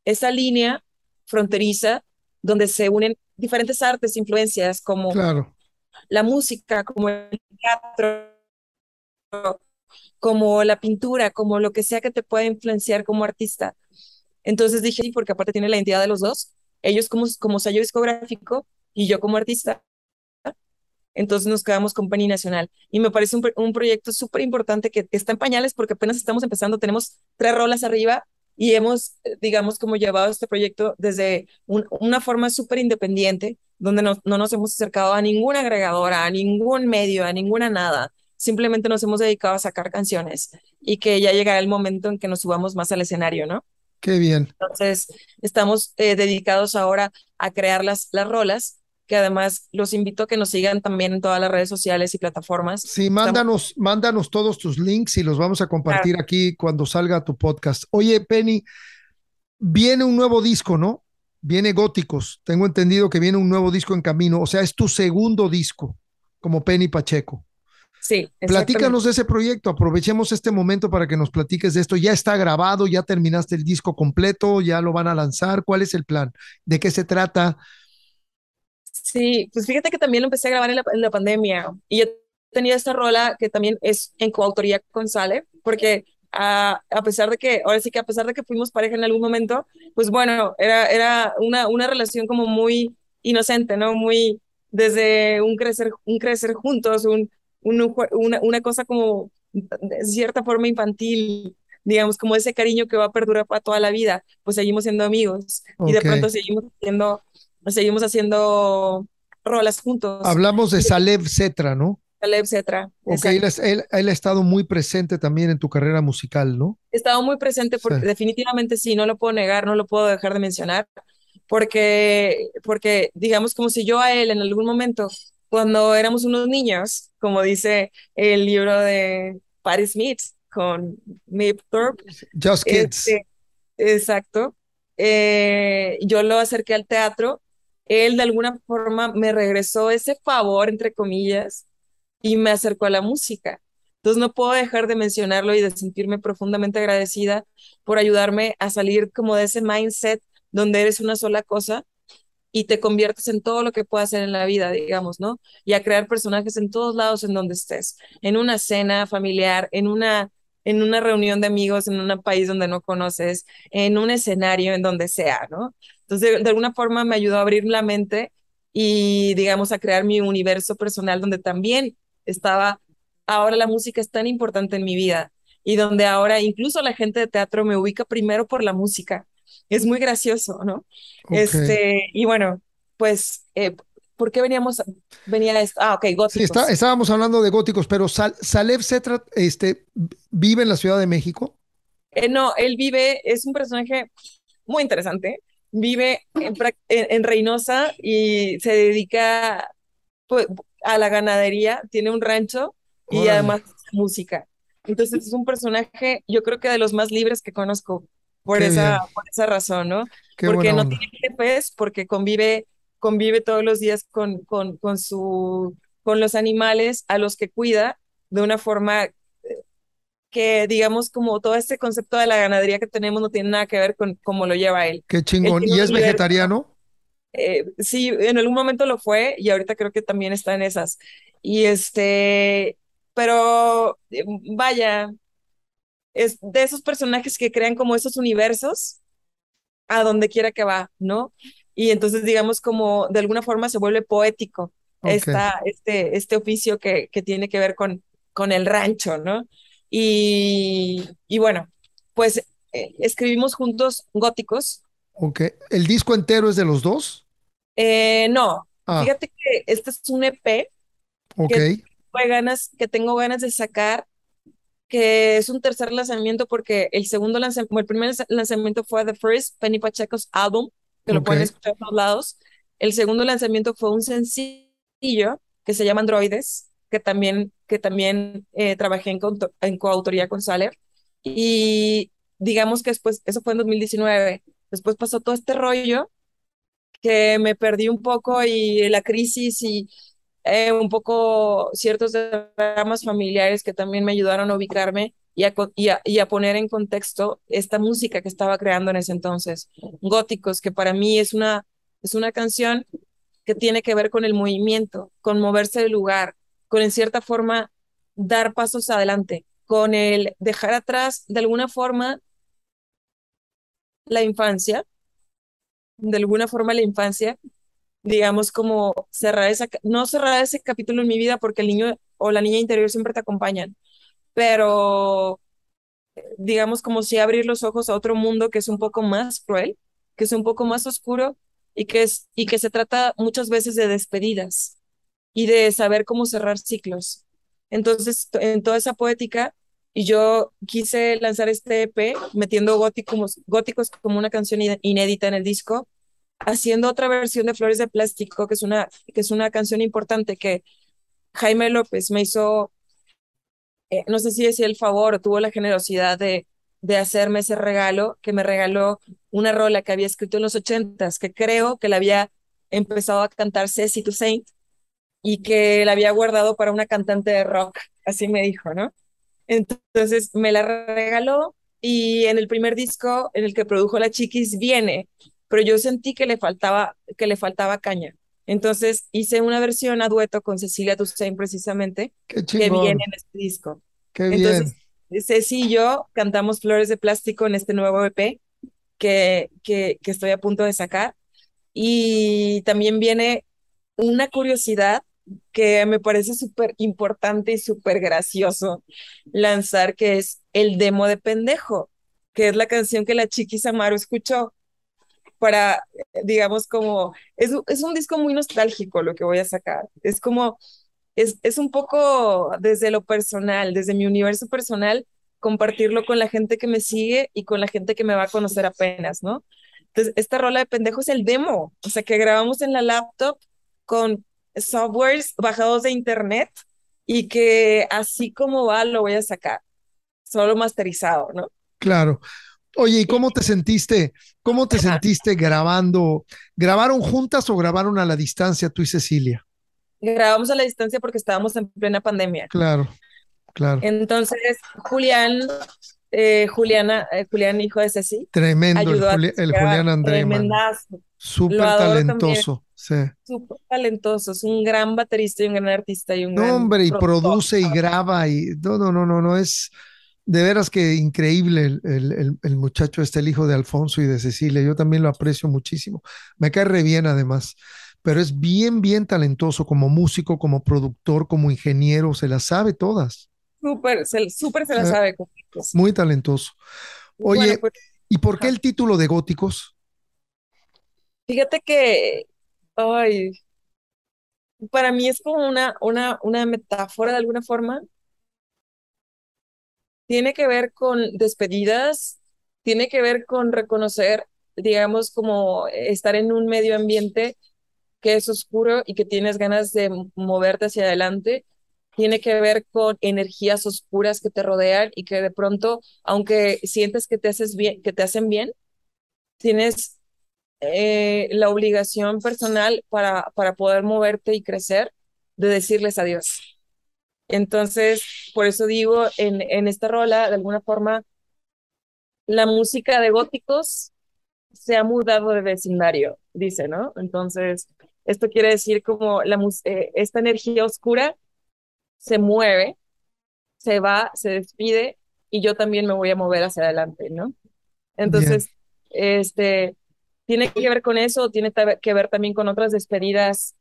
esa línea fronteriza donde se unen diferentes artes, influencias como claro la música, como el teatro, como la pintura, como lo que sea que te pueda influenciar como artista. Entonces dije, sí, porque aparte tiene la identidad de los dos, ellos como, como sello discográfico y yo como artista. Entonces nos quedamos con Penny Nacional. Y me parece un, proyecto súper importante que, está en pañales porque apenas estamos empezando, tenemos tres rolas arriba y hemos, eh, digamos, como llevado este proyecto desde una forma súper independiente, donde no, no nos hemos acercado a ninguna agregadora, a ningún medio, a ninguna nada. Simplemente nos hemos dedicado a sacar canciones y que ya llegará el momento en que nos subamos más al escenario, ¿no? Qué bien. Entonces, estamos eh, dedicados ahora a crear las, las rolas que además los invito a que nos sigan también en todas las redes sociales y plataformas. Sí, mándanos, mándanos todos tus links y los vamos a compartir aquí cuando salga tu podcast. Oye, Penny, viene un nuevo disco, ¿no? Viene Góticos. Tengo entendido que viene un nuevo disco en camino. O sea, es tu segundo disco como Penny Pacheco. Sí. Platícanos de ese proyecto. Aprovechemos este momento para que nos platiques de esto. Ya está grabado, ya terminaste el disco completo, ya lo van a lanzar. ¿Cuál es el plan? ¿De qué se trata? Sí, pues fíjate que también lo empecé a grabar en la, pandemia y yo tenía esta rola que también es en coautoría con Sale, porque a, a, pesar de que, ahora sí que a pesar de que fuimos pareja en algún momento, pues bueno, era, era una, una relación como muy inocente, ¿no? Muy desde un crecer, un crecer juntos, un, un una, una cosa como de cierta forma infantil, digamos, como ese cariño que va a perdurar para toda la vida, pues seguimos siendo amigos y de pronto seguimos siendo seguimos haciendo rolas juntos. Hablamos de Salev Cetra, ¿no? Salev Cetra. Ok, él, ha estado muy presente también en tu carrera musical, ¿no? He estado muy presente porque definitivamente sí, no lo puedo negar, no lo puedo dejar de mencionar, porque, porque digamos como si yo a él en algún momento, cuando éramos unos niños, como dice el libro de Patti Smith con Mip Thorpe. Just Kids. Este, exacto. Eh, yo lo acerqué al teatro él de alguna forma me regresó ese favor, entre comillas, y me acercó a la música. Entonces no puedo dejar de mencionarlo y de sentirme profundamente agradecida por ayudarme a salir como de ese mindset donde eres una sola cosa y te conviertes en todo lo que puedas hacer en la vida, digamos, ¿no? Y a crear personajes en todos lados en donde estés, en una cena familiar, en una en una reunión de amigos en un país donde no conoces, en un escenario en donde sea, ¿no? Entonces, de, alguna forma me ayudó a abrir la mente y, digamos, a crear mi universo personal donde también estaba, ahora la música es tan importante en mi vida y donde ahora incluso la gente de teatro me ubica primero por la música. Es muy gracioso, ¿no? Este, y bueno, pues, eh, ¿por qué veníamos, venía esto? Ah, ok, góticos. Sí, estábamos hablando de góticos, pero Sal, Salev Cetra, este, ¿vive en la Ciudad de México? Eh, no, él vive, es un personaje muy interesante vive en, Reynosa y se dedica pues, a la ganadería, tiene un rancho y además música. Entonces es un personaje, yo creo que de los más libres que conozco por, esa, por esa razón, ¿no? porque no tiene jefes, porque convive, convive todos los días con, con, con, su, con los animales a los que cuida de una forma que digamos como todo este concepto de la ganadería que tenemos no tiene nada que ver con cómo lo lleva él. Qué chingón. ¿Y es vegetariano? Eh, sí, en algún momento lo fue y ahorita creo que también está en esas. Y este, pero eh, vaya, es de esos personajes que crean como esos universos a donde quiera que va, ¿no? Y entonces digamos como de alguna forma se vuelve poético esta, este, este oficio que, que tiene que ver con, con el rancho, ¿no? Y, bueno, pues eh, escribimos juntos Góticos. Ok. ¿El disco entero es de los dos? Eh, no. Ah. Fíjate que este es un EP. Ok. Que, ganas, que tengo ganas de sacar, que es un tercer lanzamiento porque el segundo lanzamiento, el primer lanzamiento fue The First Penny Pacheco's Album, que lo pueden escuchar en todos lados. El segundo lanzamiento fue un sencillo que se llama Androides, que también, que también eh, trabajé en, en coautoría con Saler. Y digamos que después, eso fue en 2019, después pasó todo este rollo que me perdí un poco y la crisis y eh, un poco ciertos dramas familiares que también me ayudaron a ubicarme y a, poner en contexto esta música que estaba creando en ese entonces. Góticos, que para mí es una, es una canción que tiene que ver con el movimiento, con moverse del lugar, con en cierta forma dar pasos adelante, con el dejar atrás de alguna forma la infancia, de alguna forma la infancia, digamos, como cerrar esa, no cerrar ese capítulo en mi vida porque el niño o la niña interior siempre te acompañan, pero digamos, como si abrir los ojos a otro mundo que es un poco más cruel, que es un poco más oscuro y que, es, y que se trata muchas veces de despedidas y de saber cómo cerrar ciclos. Entonces, en toda esa poética, y yo quise lanzar este EP metiendo góticos, góticos como una canción inédita en el disco, haciendo otra versión de Flores de Plástico, que es una, que es una canción importante que Jaime López me hizo eh, no sé si decía el favor o tuvo la generosidad de, de hacerme ese regalo, que me regaló una rola que había escrito en los ochentas, que creo que la había empezado a cantar Ceci Toussaint y que la había guardado para una cantante de rock, así me dijo, ¿no? Entonces me la regaló y en el primer disco en el que produjo La Chiquis viene, pero yo sentí que le faltaba, que le faltaba caña. Entonces hice una versión a dueto con Cecilia Toussaint precisamente, que viene en este disco. Qué Entonces, Ceci y yo cantamos Flores de Plástico en este nuevo EP que, que, que estoy a punto de sacar. Y también viene una curiosidad que me parece súper importante y súper gracioso lanzar, que es el demo de pendejo, que es la canción que la Chiquis Amaro escuchó para, digamos, como, es, es un disco muy nostálgico lo que voy a sacar. Es como, es, es un poco desde lo personal, desde mi universo personal, compartirlo con la gente que me sigue y con la gente que me va a conocer apenas, ¿no? Entonces, esta rola de pendejo es el demo, o sea, que grabamos en la laptop con softwares bajados de internet y que así como va lo voy a sacar, solo masterizado, ¿no? Claro. Oye, ¿y cómo te sentiste? ¿Cómo te sentiste grabando? ¿Grabaron juntas o grabaron a la distancia tú y Cecilia? Grabamos a la distancia porque estábamos en plena pandemia. Claro, claro. Entonces, Julián, eh, Juliana, eh, Julián, hijo de Ceci. Tremendo, el, Julián André. Tremendazo. Súper talentoso. Sí. Súper talentoso, es un gran baterista y un gran artista y un no, hombre, y produce y graba y no, no, no, no, no es de veras que increíble el, el, muchacho este, el hijo de Alfonso y de Cecilia. Yo también lo aprecio muchísimo. Me cae re bien además, pero es bien, bien talentoso como músico, como productor, como ingeniero, se las sabe todas. Súper, súper se las sabe. Muy talentoso. Oye, pues, ¿y por qué el título de Góticos? Fíjate que, ay, para mí es como una, una, una metáfora de alguna forma tiene que ver con despedidas, tiene que ver con reconocer, digamos, como estar en un medio ambiente que es oscuro y que tienes ganas de moverte hacia adelante. Tiene que ver con energías oscuras que te rodean y que de pronto, aunque sientes que te, haces bien, que te hacen bien, tienes eh, la obligación personal para, para poder moverte y crecer de decirles adiós. Entonces, por eso digo, en, en esta rola, de alguna forma, la música de góticos se ha mudado de vecindario, dice, ¿no? Entonces, esto quiere decir como la, eh, esta energía oscura se mueve, se va, se despide y yo también me voy a mover hacia adelante, ¿no? Entonces, este, tiene que ver con eso, tiene que ver también con otras despedidas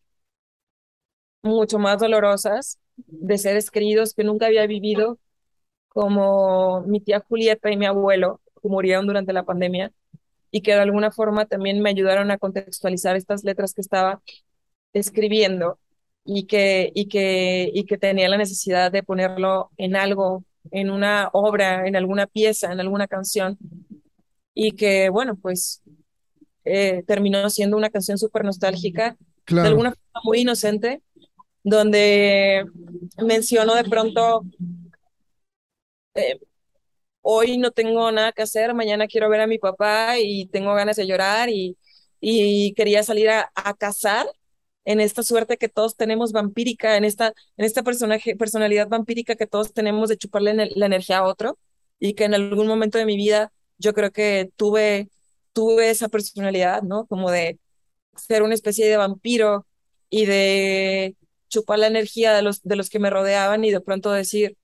mucho más dolorosas de seres queridos que nunca había vivido, como mi tía Julieta y mi abuelo, que murieron durante la pandemia y que de alguna forma también me ayudaron a contextualizar estas letras que estaba escribiendo y que, y que, y que tenía la necesidad de ponerlo en algo, en una obra, en alguna pieza, en alguna canción. Y que, bueno, pues eh, terminó siendo una canción súper nostálgica, de alguna forma muy inocente, donde menciono de pronto, eh, hoy no tengo nada que hacer, mañana quiero ver a mi papá y tengo ganas de llorar y, y quería salir a, a cazar en esta suerte que todos tenemos vampírica, en esta, en esta personaje, personalidad vampírica que todos tenemos de chuparle la energía a otro y que en algún momento de mi vida yo creo que tuve, tuve esa personalidad, ¿no? Como de ser una especie de vampiro y de chupar la energía de los, de los que me rodeaban y de pronto decir,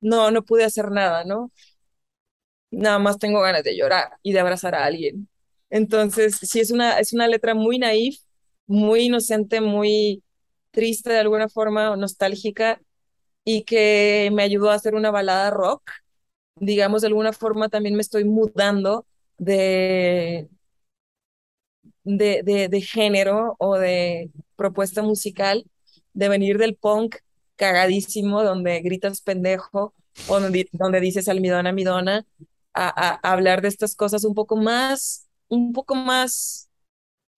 no, no pude hacer nada, ¿no? Nada más tengo ganas de llorar y de abrazar a alguien. Entonces, sí, es una, es una letra muy naif, muy inocente, muy triste de alguna forma, nostálgica, y que me ayudó a hacer una balada rock. Digamos, de alguna forma también me estoy mudando de, de, de, de género o de propuesta musical, de venir del punk cagadísimo, donde gritas pendejo, o donde, donde dices almidona, midona, a, a, a hablar de estas cosas un poco más, un poco más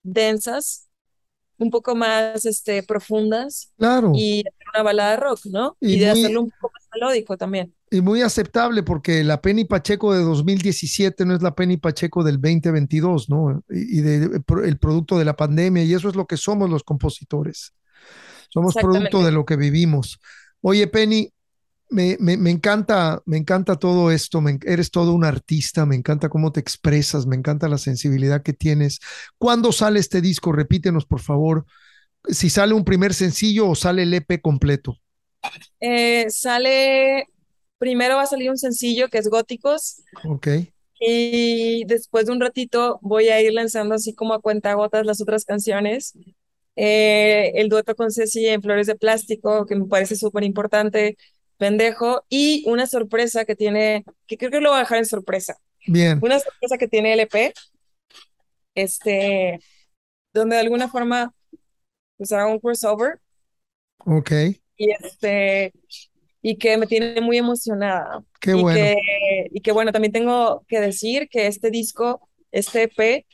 densas, un poco más este, profundas Claro. y una balada rock, ¿no? Y Y, de muy- hacerlo un poco más melódico también. Y muy aceptable porque la Penny Pacheco de 2017 no es la Penny Pacheco del 2022, ¿no? Y, de, el producto de la pandemia, y eso es lo que somos los compositores. Somos producto de lo que vivimos. Oye, Penny, me, me, me encanta, me encanta todo esto, me eres todo un artista, me encanta cómo te expresas, me encanta la sensibilidad que tienes. ¿Cuándo sale este disco? Repítenos, por favor, si sale un primer sencillo o sale el EP completo. Eh, sale, primero va a salir un sencillo que es Góticos Ok, y después de un ratito voy a ir lanzando así como a cuentagotas las otras canciones. Eh, el dueto con Ceci en Flores de Plástico, que me parece súper importante, Pendejo, y una sorpresa que tiene, que creo que lo voy a dejar en sorpresa. bien, Una sorpresa que tiene LP, este, donde de alguna forma pues hago un crossover ok, y este y que me tiene muy emocionada qué y bueno. que y que bueno también tengo que decir que este disco este EP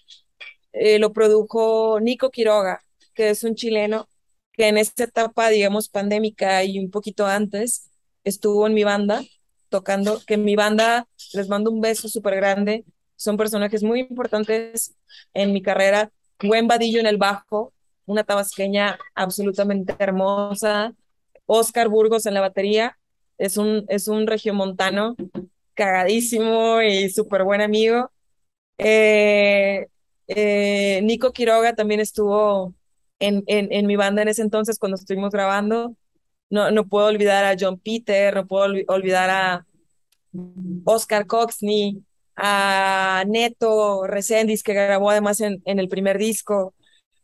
eh, lo produjo Nico Quiroga que es un chileno que en esta etapa digamos pandémica y un poquito antes estuvo en mi banda tocando que en mi banda les mando un beso súper grande son personajes muy importantes en mi carrera Buen Vadillo en el bajo una tabasqueña absolutamente hermosa Oscar Burgos en la batería, es un, es un regiomontano cagadísimo y súper buen amigo. Eh, eh, Nico Quiroga también estuvo en, en, en mi banda en ese entonces cuando estuvimos grabando. No, no puedo olvidar a John Peter, no puedo olvi- olvidar a Oscar Coxney, a Neto Resendiz, que grabó además en, en el primer disco,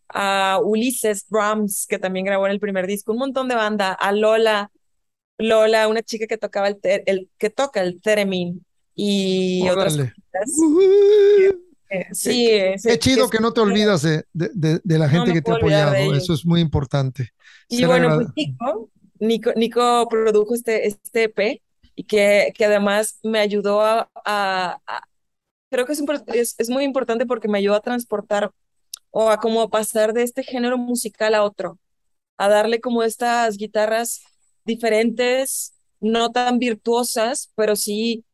a Ulises Brahms, que también grabó en el primer disco, un montón de banda, a Lola, Lola, una chica que tocaba el, te- el que toca el theremin y otras. Eh, sí, Qué, es- qué chido es- que no te olvidas de, de- de- de la No gente me que te ha apoyado. Eso es muy importante. Y bueno, pues Nico, Nico, Nico produjo este, este EP y que, que además me ayudó a, a- a- creo que es, es, es muy importante porque me ayudó a transportar o a como pasar de este género musical a otro, a darle como estas guitarras diferentes, no tan virtuosas, pero sí,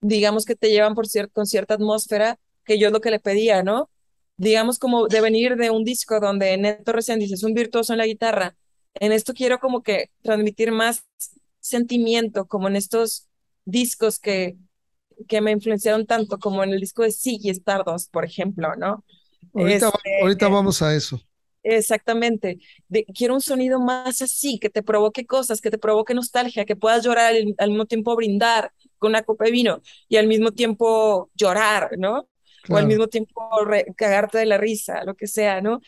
digamos que te llevan por cier- con cierta atmósfera, que yo es lo que le pedía, ¿no? Digamos como de venir de un disco donde Neto Reséndiz es un virtuoso en la guitarra, en esto quiero como que transmitir más sentimiento, como en estos discos que, que me influenciaron tanto, como en el disco de Ziggy Stardust, por ejemplo, ¿no? Ahorita, Este, ahorita vamos a eso. Exactamente. De- quiero un sonido más así, que te provoque cosas, que te provoque nostalgia, que puedas llorar al, al mismo tiempo brindar con una copa de vino y al mismo tiempo llorar, ¿no? O al mismo tiempo re- cagarte de la risa, lo que sea, ¿no?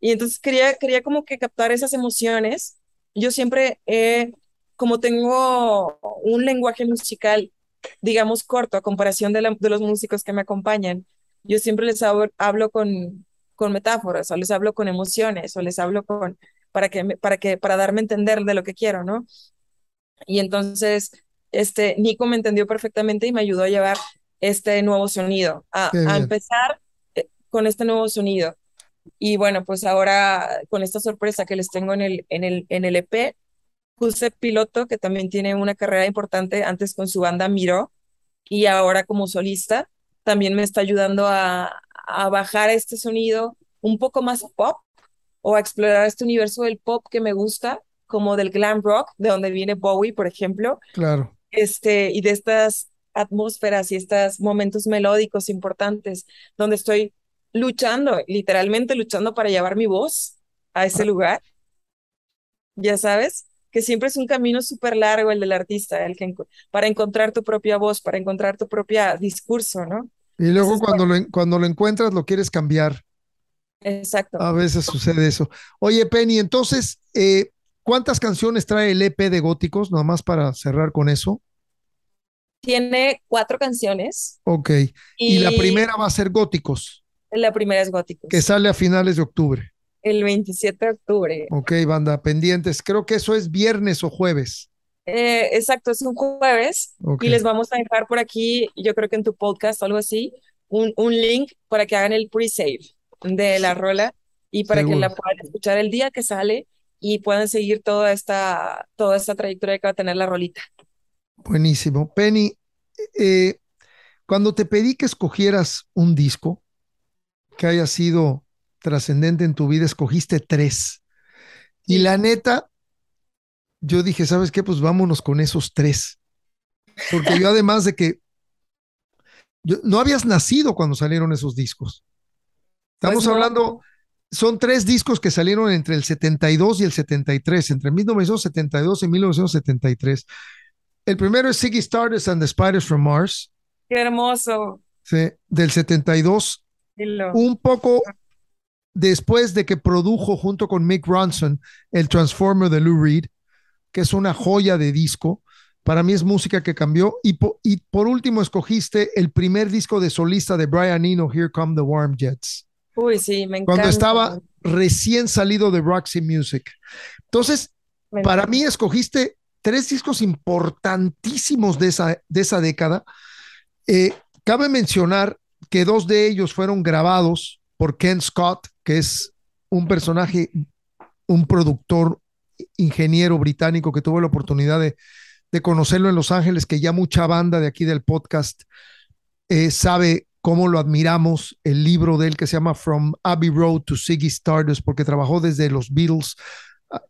Y entonces quería, quería como que captar esas emociones. Yo siempre, he, como tengo un lenguaje musical, digamos, corto a comparación de, la- de los músicos que me acompañan, yo siempre les hablo, hablo con, con metáforas, o les hablo con emociones, o les hablo con, para que, para que, para darme a entender de lo que quiero, ¿no? Y entonces, este, Nico me entendió perfectamente y me ayudó a llevar este nuevo sonido, a, a empezar eh, con este nuevo sonido. Y bueno, pues ahora con esta sorpresa que les tengo en el, en el, en el EP, José Piloto, que también tiene una carrera importante antes con su banda Miró y ahora como solista, también me está ayudando a, a bajar este sonido un poco más pop o a explorar este universo del pop que me gusta, como del glam rock, de donde viene Bowie, por ejemplo, Claro. este, y de estas atmósferas y estos momentos melódicos importantes, donde estoy luchando, literalmente luchando para llevar mi voz a ese lugar, ya sabes, que siempre es un camino súper largo el del artista, el que para encontrar tu propia voz, para encontrar tu propio discurso, ¿no? Y luego cuando lo, cuando lo encuentras lo quieres cambiar. Exacto. A veces sucede eso. Oye, Penny, entonces, eh, ¿cuántas canciones trae el EP de Góticos? Nada más para cerrar con eso. Tiene cuatro canciones. Ok. Y, la primera va a ser Góticos. La primera es Góticos. Que sale a finales de octubre. El 27 de octubre. Ok, banda, pendientes. Creo que eso es viernes o jueves. Eh, exacto, es un jueves. Y les vamos a dejar por aquí, yo creo que en tu podcast o algo así, un, un link para que hagan el pre-save de la rola y para que la puedan escuchar el día que sale y puedan seguir toda esta, toda esta trayectoria que va a tener la rolita. Buenísimo. Penny, eh, cuando te pedí que escogieras un disco que haya sido trascendente en tu vida, escogiste tres. Y la neta, yo dije, ¿sabes qué? Pues vámonos con esos tres. Porque yo además de que yo, no habías nacido cuando salieron esos discos. Estamos pues hablando, son tres discos que salieron entre el 72 y el 73, entre 1972 y 1973. El primero es Ziggy Stardust and the Spiders from Mars. Qué hermoso. Sí, del 72. Un poco después de que produjo junto con Mick Ronson el Transformer de Lou Reed, que es una joya de disco. Para mí es música que cambió. Y, y por último escogiste el primer disco de solista de Brian Eno, Here Come the Warm Jets. Uy, sí, me encanta. Cuando estaba recién salido de Roxy Music. Entonces, para mí escogiste tres discos importantísimos de esa, de esa década. Eh, cabe mencionar que dos de ellos fueron grabados por Ken Scott, que es un personaje, un productor, ingeniero británico que tuvo la oportunidad de, de conocerlo en Los Ángeles, que ya mucha banda de aquí del podcast eh, sabe cómo lo admiramos, el libro de él que se llama From Abbey Road to Ziggy Stardust, porque trabajó desde los Beatles.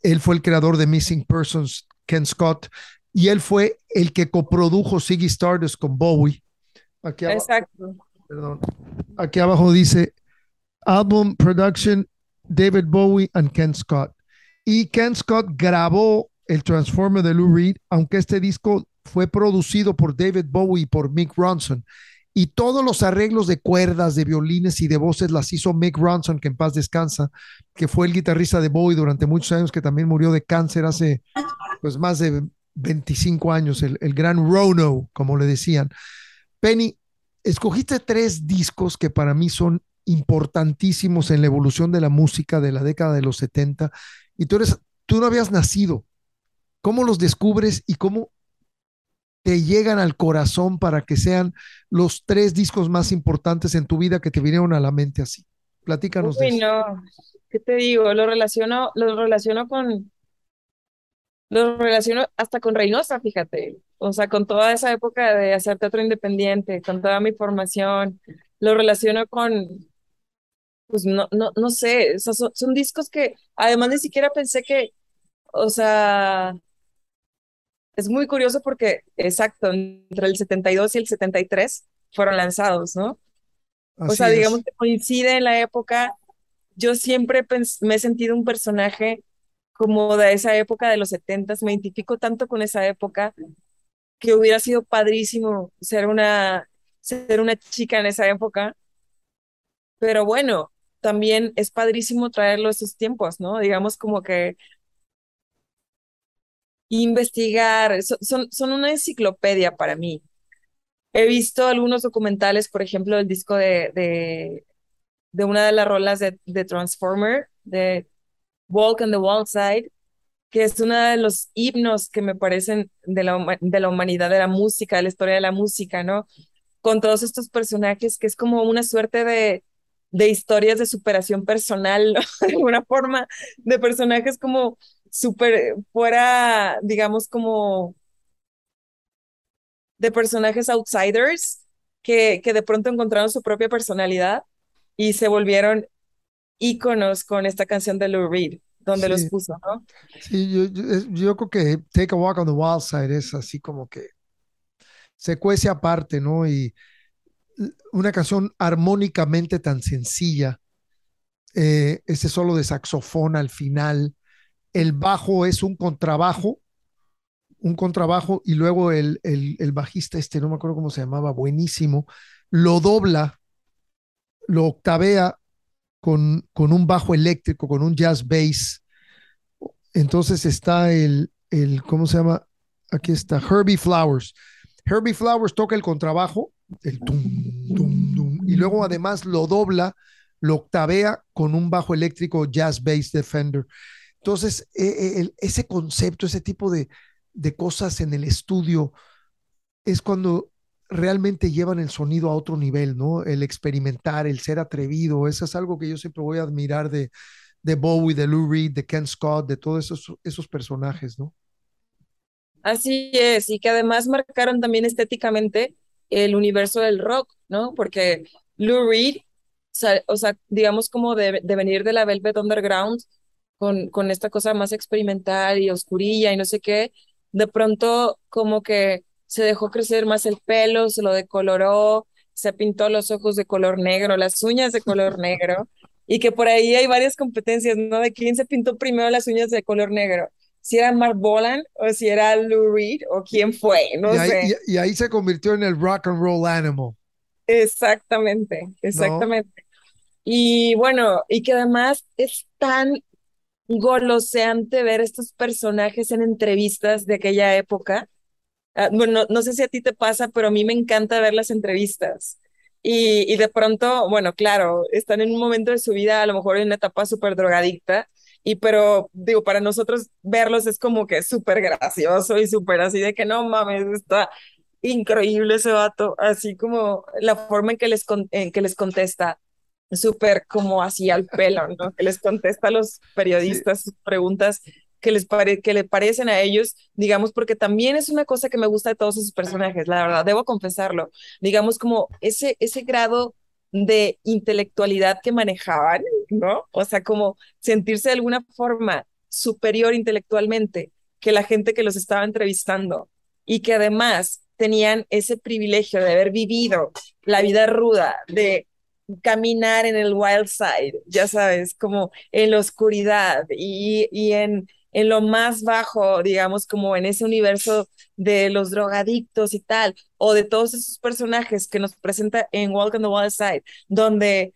Él fue el creador de Missing Persons, Ken Scott, y él fue el que coprodujo Ziggy Stardust con Bowie. Aquí abajo, Exacto. Perdón. Aquí abajo dice Album Production, David Bowie and Ken Scott. Y Ken Scott grabó el Transformer de Lou Reed, aunque este disco fue producido por David Bowie y por Mick Ronson y todos los arreglos de cuerdas, de violines y de voces las hizo Mick Ronson, que en paz descansa, que fue el guitarrista de Bowie durante muchos años, que también murió de cáncer hace pues más de 25 años, el, el gran Rono, como le decían. Penny, escogiste tres discos que para mí son importantísimos en la evolución de la música de la década de los 70 y tú eres tú no habías nacido. ¿Cómo los descubres y cómo te llegan al corazón para que sean los tres discos más importantes en tu vida que te vinieron a la mente así? Platícanos de eso. no, ¿qué te digo? Lo relaciono, lo relaciono con, lo relaciono hasta con Reynosa, fíjate. O sea, con toda esa época de hacer teatro independiente, con toda mi formación, lo relaciono con, pues no, no, no sé, son, son discos que además ni siquiera pensé que, o sea, es muy curioso porque, exacto, entre el 72 y el 73 fueron lanzados, ¿no? o sea, digamos que coincide en la época. Yo siempre me he sentido un personaje como de esa época de los 70 me identifico tanto con esa época que hubiera sido padrísimo ser una, ser una chica en esa época. Pero bueno, también es padrísimo traerlo a esos tiempos, ¿no? Digamos como que investigar, son, son una enciclopedia para mí. He visto algunos documentales, por ejemplo, el disco de, de, una de las rolas de, de, Transformer, de Walk on the Wall Side, que es uno de los himnos que me parecen de la, de la humanidad, de la música, de la historia de la música, ¿no? Con todos estos personajes, que es como una suerte de, de historias de superación personal, [laughs] de alguna forma, de personajes como súper fuera, digamos, como de personajes outsiders que, que de pronto encontraron su propia personalidad y se volvieron íconos con esta canción de Lou Reed, donde los puso, ¿no? Sí, yo, yo, creo que Take a Walk on the Wild Side es así como que se cuece aparte, ¿no? Y una canción armónicamente tan sencilla, eh, ese solo de saxofón al final, el bajo es un contrabajo un contrabajo y luego el, el, bajista este, no me acuerdo cómo se llamaba, buenísimo, lo dobla, lo octavea con, con un bajo eléctrico, con un jazz bass. Entonces está el, el, ¿cómo se llama? Aquí está, Herbie Flowers. Herbie Flowers toca el contrabajo, el tum, tum, tum, y luego además lo dobla, lo octavea con un bajo eléctrico jazz bass Defender. Entonces, e, e, ese concepto, ese tipo de, de cosas en el estudio es cuando realmente llevan el sonido a otro nivel, ¿no? El experimentar, el ser atrevido, eso es algo que yo siempre voy a admirar de, de Bowie, de Lou Reed, de Ken Scott, de todos esos, esos personajes, ¿no? Así es, y que además marcaron también estéticamente el universo del rock, ¿no? Porque Lou Reed, o sea, digamos como de, de, venir de la Velvet Underground, con, con esta cosa más experimental y oscurilla y no sé qué, de pronto como que se dejó crecer más el pelo, se lo decoloró, se pintó los ojos de color negro, las uñas de color negro, y que por ahí hay varias competencias, ¿no? De quién se pintó primero las uñas de color negro. Si era Mark Bolan o si era Lou Reed o quién fue, no y ahí, sé. Y, y, ahí se convirtió en el rock and roll animal. Exactamente, exactamente. ¿No? Y bueno, y que además es tan goloseante ver estos personajes en entrevistas de aquella época. Uh, bueno, no sé si a ti te pasa, pero a mí me encanta ver las entrevistas. Y, y, de pronto, bueno, claro, están en un momento de su vida, a lo mejor en una etapa súper drogadicta, y pero digo, para nosotros verlos es como que súper gracioso y súper así de que no mames, está increíble ese vato, así como la forma en que les, en que les contesta, súper como así al pelo, ¿no? Que les contesta a los periodistas sus preguntas que les pare que le parecen a ellos, digamos, porque también es una cosa que me gusta de todos esos personajes, la verdad, debo confesarlo, digamos como ese, ese grado de intelectualidad que manejaban, ¿no? O sea, como sentirse de alguna forma superior intelectualmente que la gente que los estaba entrevistando y que además tenían ese privilegio de haber vivido la vida ruda, de caminar en el wild side, ya sabes, como en la oscuridad y, y en, en lo más bajo, digamos, como en ese universo de los drogadictos y tal, o de todos esos personajes que nos presenta en Walk on the Wild Side, donde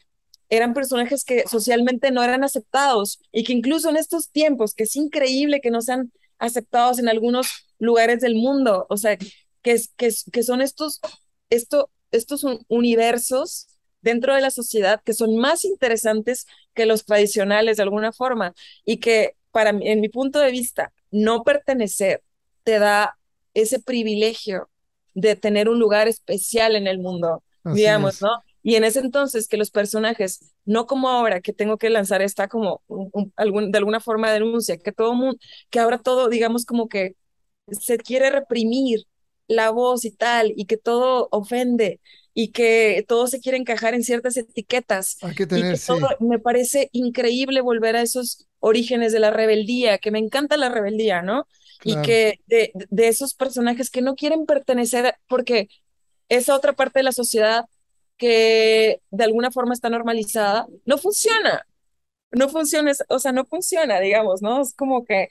eran personajes que socialmente no eran aceptados y que incluso en estos tiempos, que es increíble que no sean aceptados en algunos lugares del mundo, o sea, que, que, que son estos, esto, estos universos dentro de la sociedad que son más interesantes que los tradicionales de alguna forma y que para mí, en mi punto de vista, no pertenecer te da ese privilegio de tener un lugar especial en el mundo, Así digamos, es. ¿no? Y en ese entonces que los personajes, no como ahora que tengo que lanzar esta como un, un, algún, de alguna forma de denuncia, que todo mundo, que ahora todo, digamos, como que se quiere reprimir la voz y tal, y que todo ofende, y que todo se quiere encajar en ciertas etiquetas. Hay que tener, y que todo, sí. me parece increíble volver a esos orígenes de la rebeldía, que me encanta la rebeldía, ¿no? Claro. Y que de, de, esos personajes que no quieren pertenecer, porque esa otra parte de la sociedad que de alguna forma está normalizada, no funciona. No funciona, o sea, no funciona, digamos, ¿no? Es como que,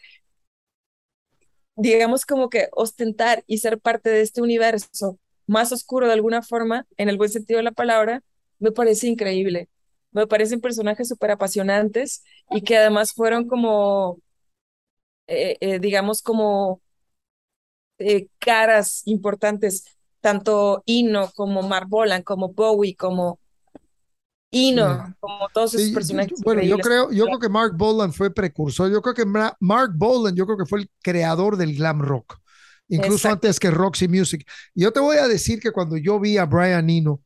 digamos, como que ostentar y ser parte de este universo más oscuro de alguna forma, en el buen sentido de la palabra, me parece increíble. Me parecen personajes súper apasionantes y que además fueron como, eh, eh, digamos, como eh, caras importantes, tanto Ino como Mark Bolan, como Bowie, como Ino, sí. como todos esos sí, personajes. Bueno, yo creo, yo creo que Mark Bolan fue precursor. Yo creo que Mark Bolan, yo creo que fue el creador del glam rock incluso Exacto. antes que Roxy Music. Yo te voy a decir que cuando yo vi a Brian Eno,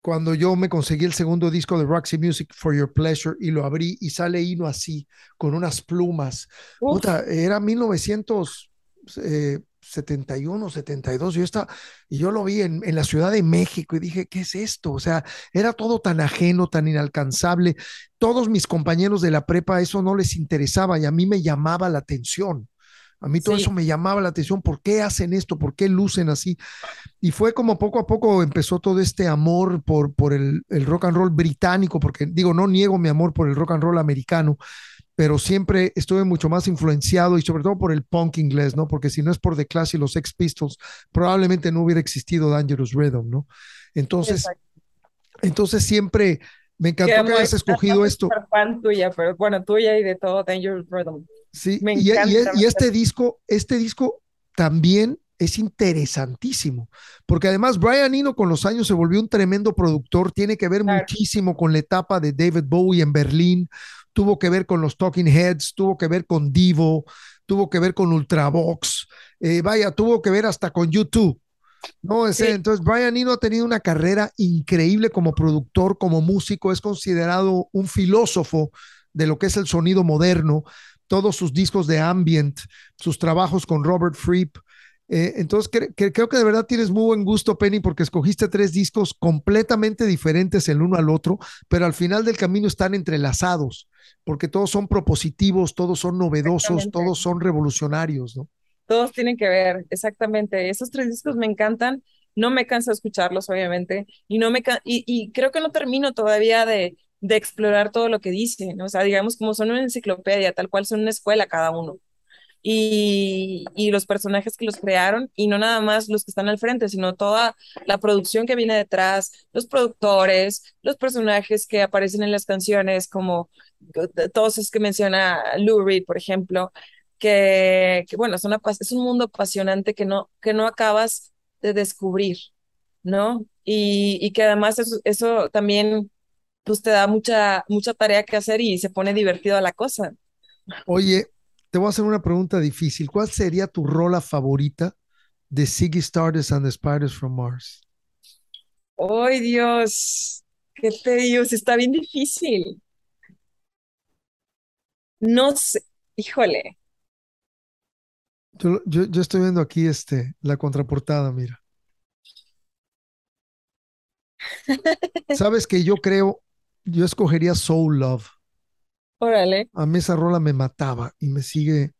cuando yo me conseguí el segundo disco de Roxy Music, For Your Pleasure, y lo abrí y sale Eno así, con unas plumas. Puta, era 1971, 72, yo estaba, y yo lo vi en, en, la Ciudad de México y dije, ¿qué es esto? O sea, era todo tan ajeno, tan inalcanzable. Todos mis compañeros de la prepa eso no les interesaba y a mí me llamaba la atención. A mí todo eso me llamaba la atención, ¿por qué hacen esto? ¿Por qué lucen así? Y fue como poco a poco empezó todo este amor por, por el, el rock and roll británico, porque digo, no niego mi amor por el rock and roll americano, pero siempre estuve mucho más influenciado y sobre todo por el punk inglés, ¿no? Porque si no es por The Clash y los Sex Pistols, probablemente no hubiera existido Dangerous Rhythm, ¿no? Entonces, entonces siempre me encantó que hayas escogido esto. Fan tuya, pero bueno, tuya y de todo Dangerous Rhythm. Sí, y, y, este disco, este disco también es interesantísimo, porque además Brian Eno con los años se volvió un tremendo productor, tiene que ver muchísimo con la etapa de David Bowie en Berlín, tuvo que ver con los Talking Heads, tuvo que ver con Divo, tuvo que ver con Ultravox, eh, vaya, tuvo que ver hasta con YouTube. No, ese, entonces Brian Eno ha tenido una carrera increíble como productor, como músico, es considerado un filósofo de lo que es el sonido moderno, todos sus discos de ambient, sus trabajos con Robert Fripp, eh, entonces, creo que de verdad tienes muy buen gusto, Penny, porque escogiste tres discos completamente diferentes el uno al otro, pero al final del camino están entrelazados, porque todos son propositivos, todos son novedosos, todos son revolucionarios, ¿no? Todos tienen que ver, exactamente. Esos tres discos me encantan, no me canso de escucharlos, obviamente, y, no me y, creo que no termino todavía de, de explorar todo lo que dicen, ¿no? o sea, digamos como son una enciclopedia, tal cual son una escuela cada uno y, y, los personajes que los crearon y no nada más los que están al frente, sino toda la producción que viene detrás, los productores, los personajes que aparecen en las canciones, como todos esos que menciona Lou Reed, por ejemplo, que, que bueno, es, una, es un mundo apasionante que no, que no acabas de descubrir, ¿no? Y, y que además eso, eso también pues te da mucha, mucha tarea que hacer y se pone divertido la cosa. Oye, te voy a hacer una pregunta difícil. ¿Cuál sería tu rola favorita de Ziggy Stardust and the Spiders from Mars? ¡Ay, Dios! ¡Qué te digo? Está bien difícil. No sé, híjole. Yo, yo, estoy viendo aquí este, la contraportada, mira. [laughs] Sabes que yo creo, yo escogería Soul Love. Órale. A mí esa rola me mataba y me sigue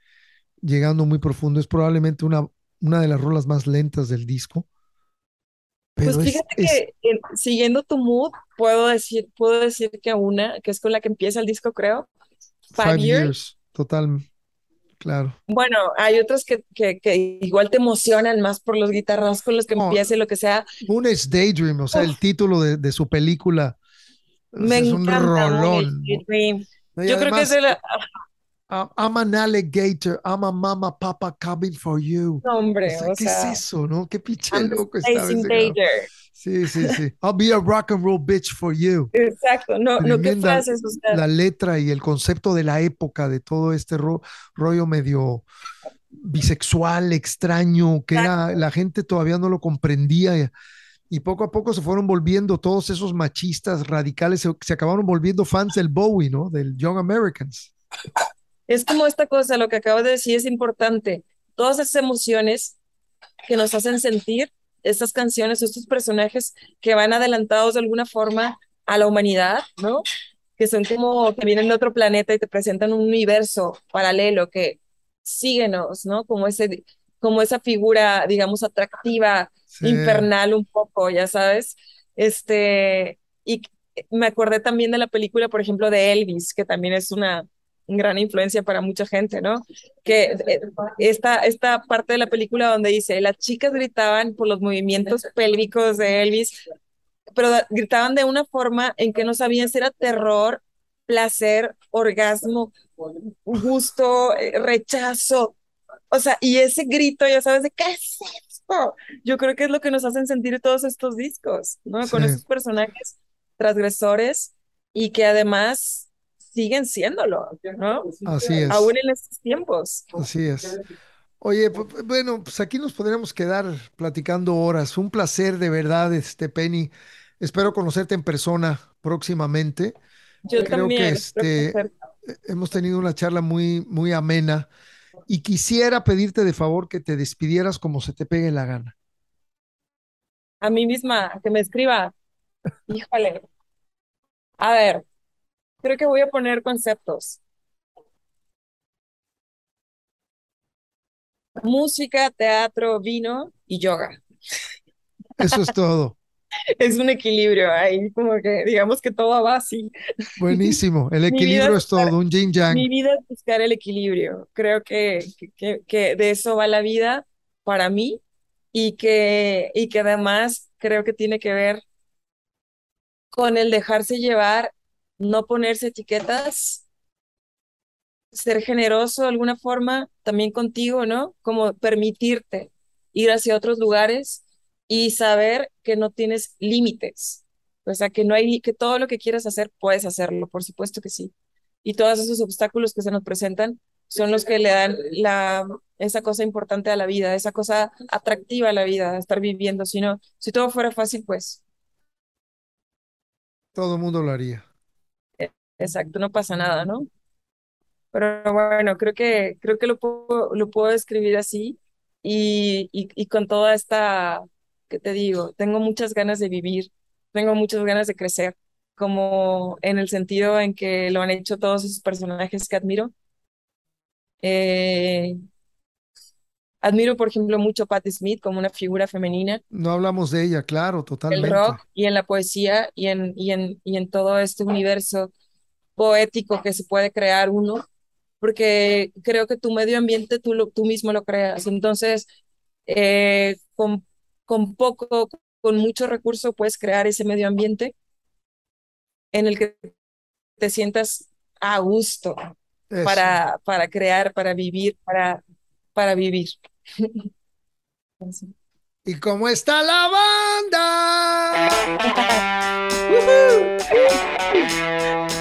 llegando muy profundo. Es probablemente una, una de las rolas más lentas del disco. pues fíjate que siguiendo tu mood, puedo decir, puedo decir que una, que es con la que empieza el disco, creo. Five, years. Total, claro. Bueno, hay otros que, que, que, igual te emocionan más por los guitarras con los que empieza y lo que sea. Una es Daydream, o sea, el título de, de su película. Me es un rolón. Yo creo que es el... I'm an alligator, I'm a mama papa coming for you. hombre, o sea, ¿qué es eso, no? Qué pinche loco está Sí, sí, sí. I'll be a rock and roll bitch for you. Exacto, no, no qué frases, La letra y el concepto de la época de todo este rollo medio bisexual, extraño, que era, la gente todavía no lo comprendía y poco a poco se fueron volviendo todos esos machistas radicales, se, acabaron volviendo fans del Bowie, ¿no? Del Young Americans. Es como esta cosa, lo que acabo de decir es importante. Todas esas emociones que nos hacen sentir estas canciones, estos personajes que van adelantados de alguna forma a la humanidad, ¿no? Que son como que vienen de otro planeta y te presentan un universo paralelo que síguenos, ¿no? Como ese como esa figura, digamos, atractiva, infernal un poco, ya sabes. Este, y me acordé también de la película, por ejemplo, de Elvis, que también es una gran influencia para mucha gente, ¿no? Que eh, esta, esta parte de la película donde dice, las chicas gritaban por los movimientos pélvicos de Elvis, pero gritaban de una forma en que no sabían si era terror, placer, orgasmo, gusto, eh, rechazo, o sea, y ese grito, ya sabes, de qué es esto. Yo creo que es lo que nos hacen sentir todos estos discos, ¿no? Con esos personajes transgresores y que además siguen siéndolo, ¿no? Así es. Aún en estos tiempos. Así es. Oye, bueno, pues aquí nos podríamos quedar platicando horas. Un placer de verdad, este Penny. Espero conocerte en persona próximamente. Yo Creo también. que este, hemos tenido una charla muy, muy amena y quisiera pedirte de favor que te despidieras como se te pegue la gana. A mí misma, que me escriba. Híjole. A ver, creo que voy a poner conceptos. música, teatro, vino y yoga. Eso es todo. [laughs] es un equilibrio ahí, como que digamos que todo va así. Buenísimo, el [laughs] equilibrio es, todo, un yin yang. Mi vida es buscar el equilibrio. Creo que, que, que, de eso va la vida para mí y que, y que además creo que tiene que ver con el dejarse llevar, no ponerse etiquetas, ser generoso de alguna forma también contigo, ¿no? Como permitirte ir hacia otros lugares y saber que no tienes límites. O sea, que no hay que todo lo que quieras hacer puedes hacerlo, por supuesto que sí. Y todos esos obstáculos que se nos presentan son los que le dan la esa cosa importante a la vida, esa cosa atractiva a la vida, estar viviendo, si no, si todo fuera fácil, pues todo el mundo lo haría. Exacto, no pasa nada, ¿no? Pero bueno, creo que creo que lo puedo lo puedo describir así y, y, y con toda esta ¿qué te digo? Tengo muchas ganas de vivir, tengo muchas ganas de crecer, como en el sentido en que lo han hecho todos esos personajes que admiro. Eh, admiro, por ejemplo, mucho a Patti Smith como una figura femenina. No hablamos de ella, claro, totalmente. El rock y en la poesía y en, y en, y en todo este universo poético que se puede crear uno, porque creo que tu medio ambiente tú, lo, tú mismo lo creas. Entonces, eh, con con poco, con mucho recurso, puedes crear ese medio ambiente en el que te sientas a gusto para, para crear, para vivir, para, para vivir. [laughs] ¿Y cómo está la banda? [laughs]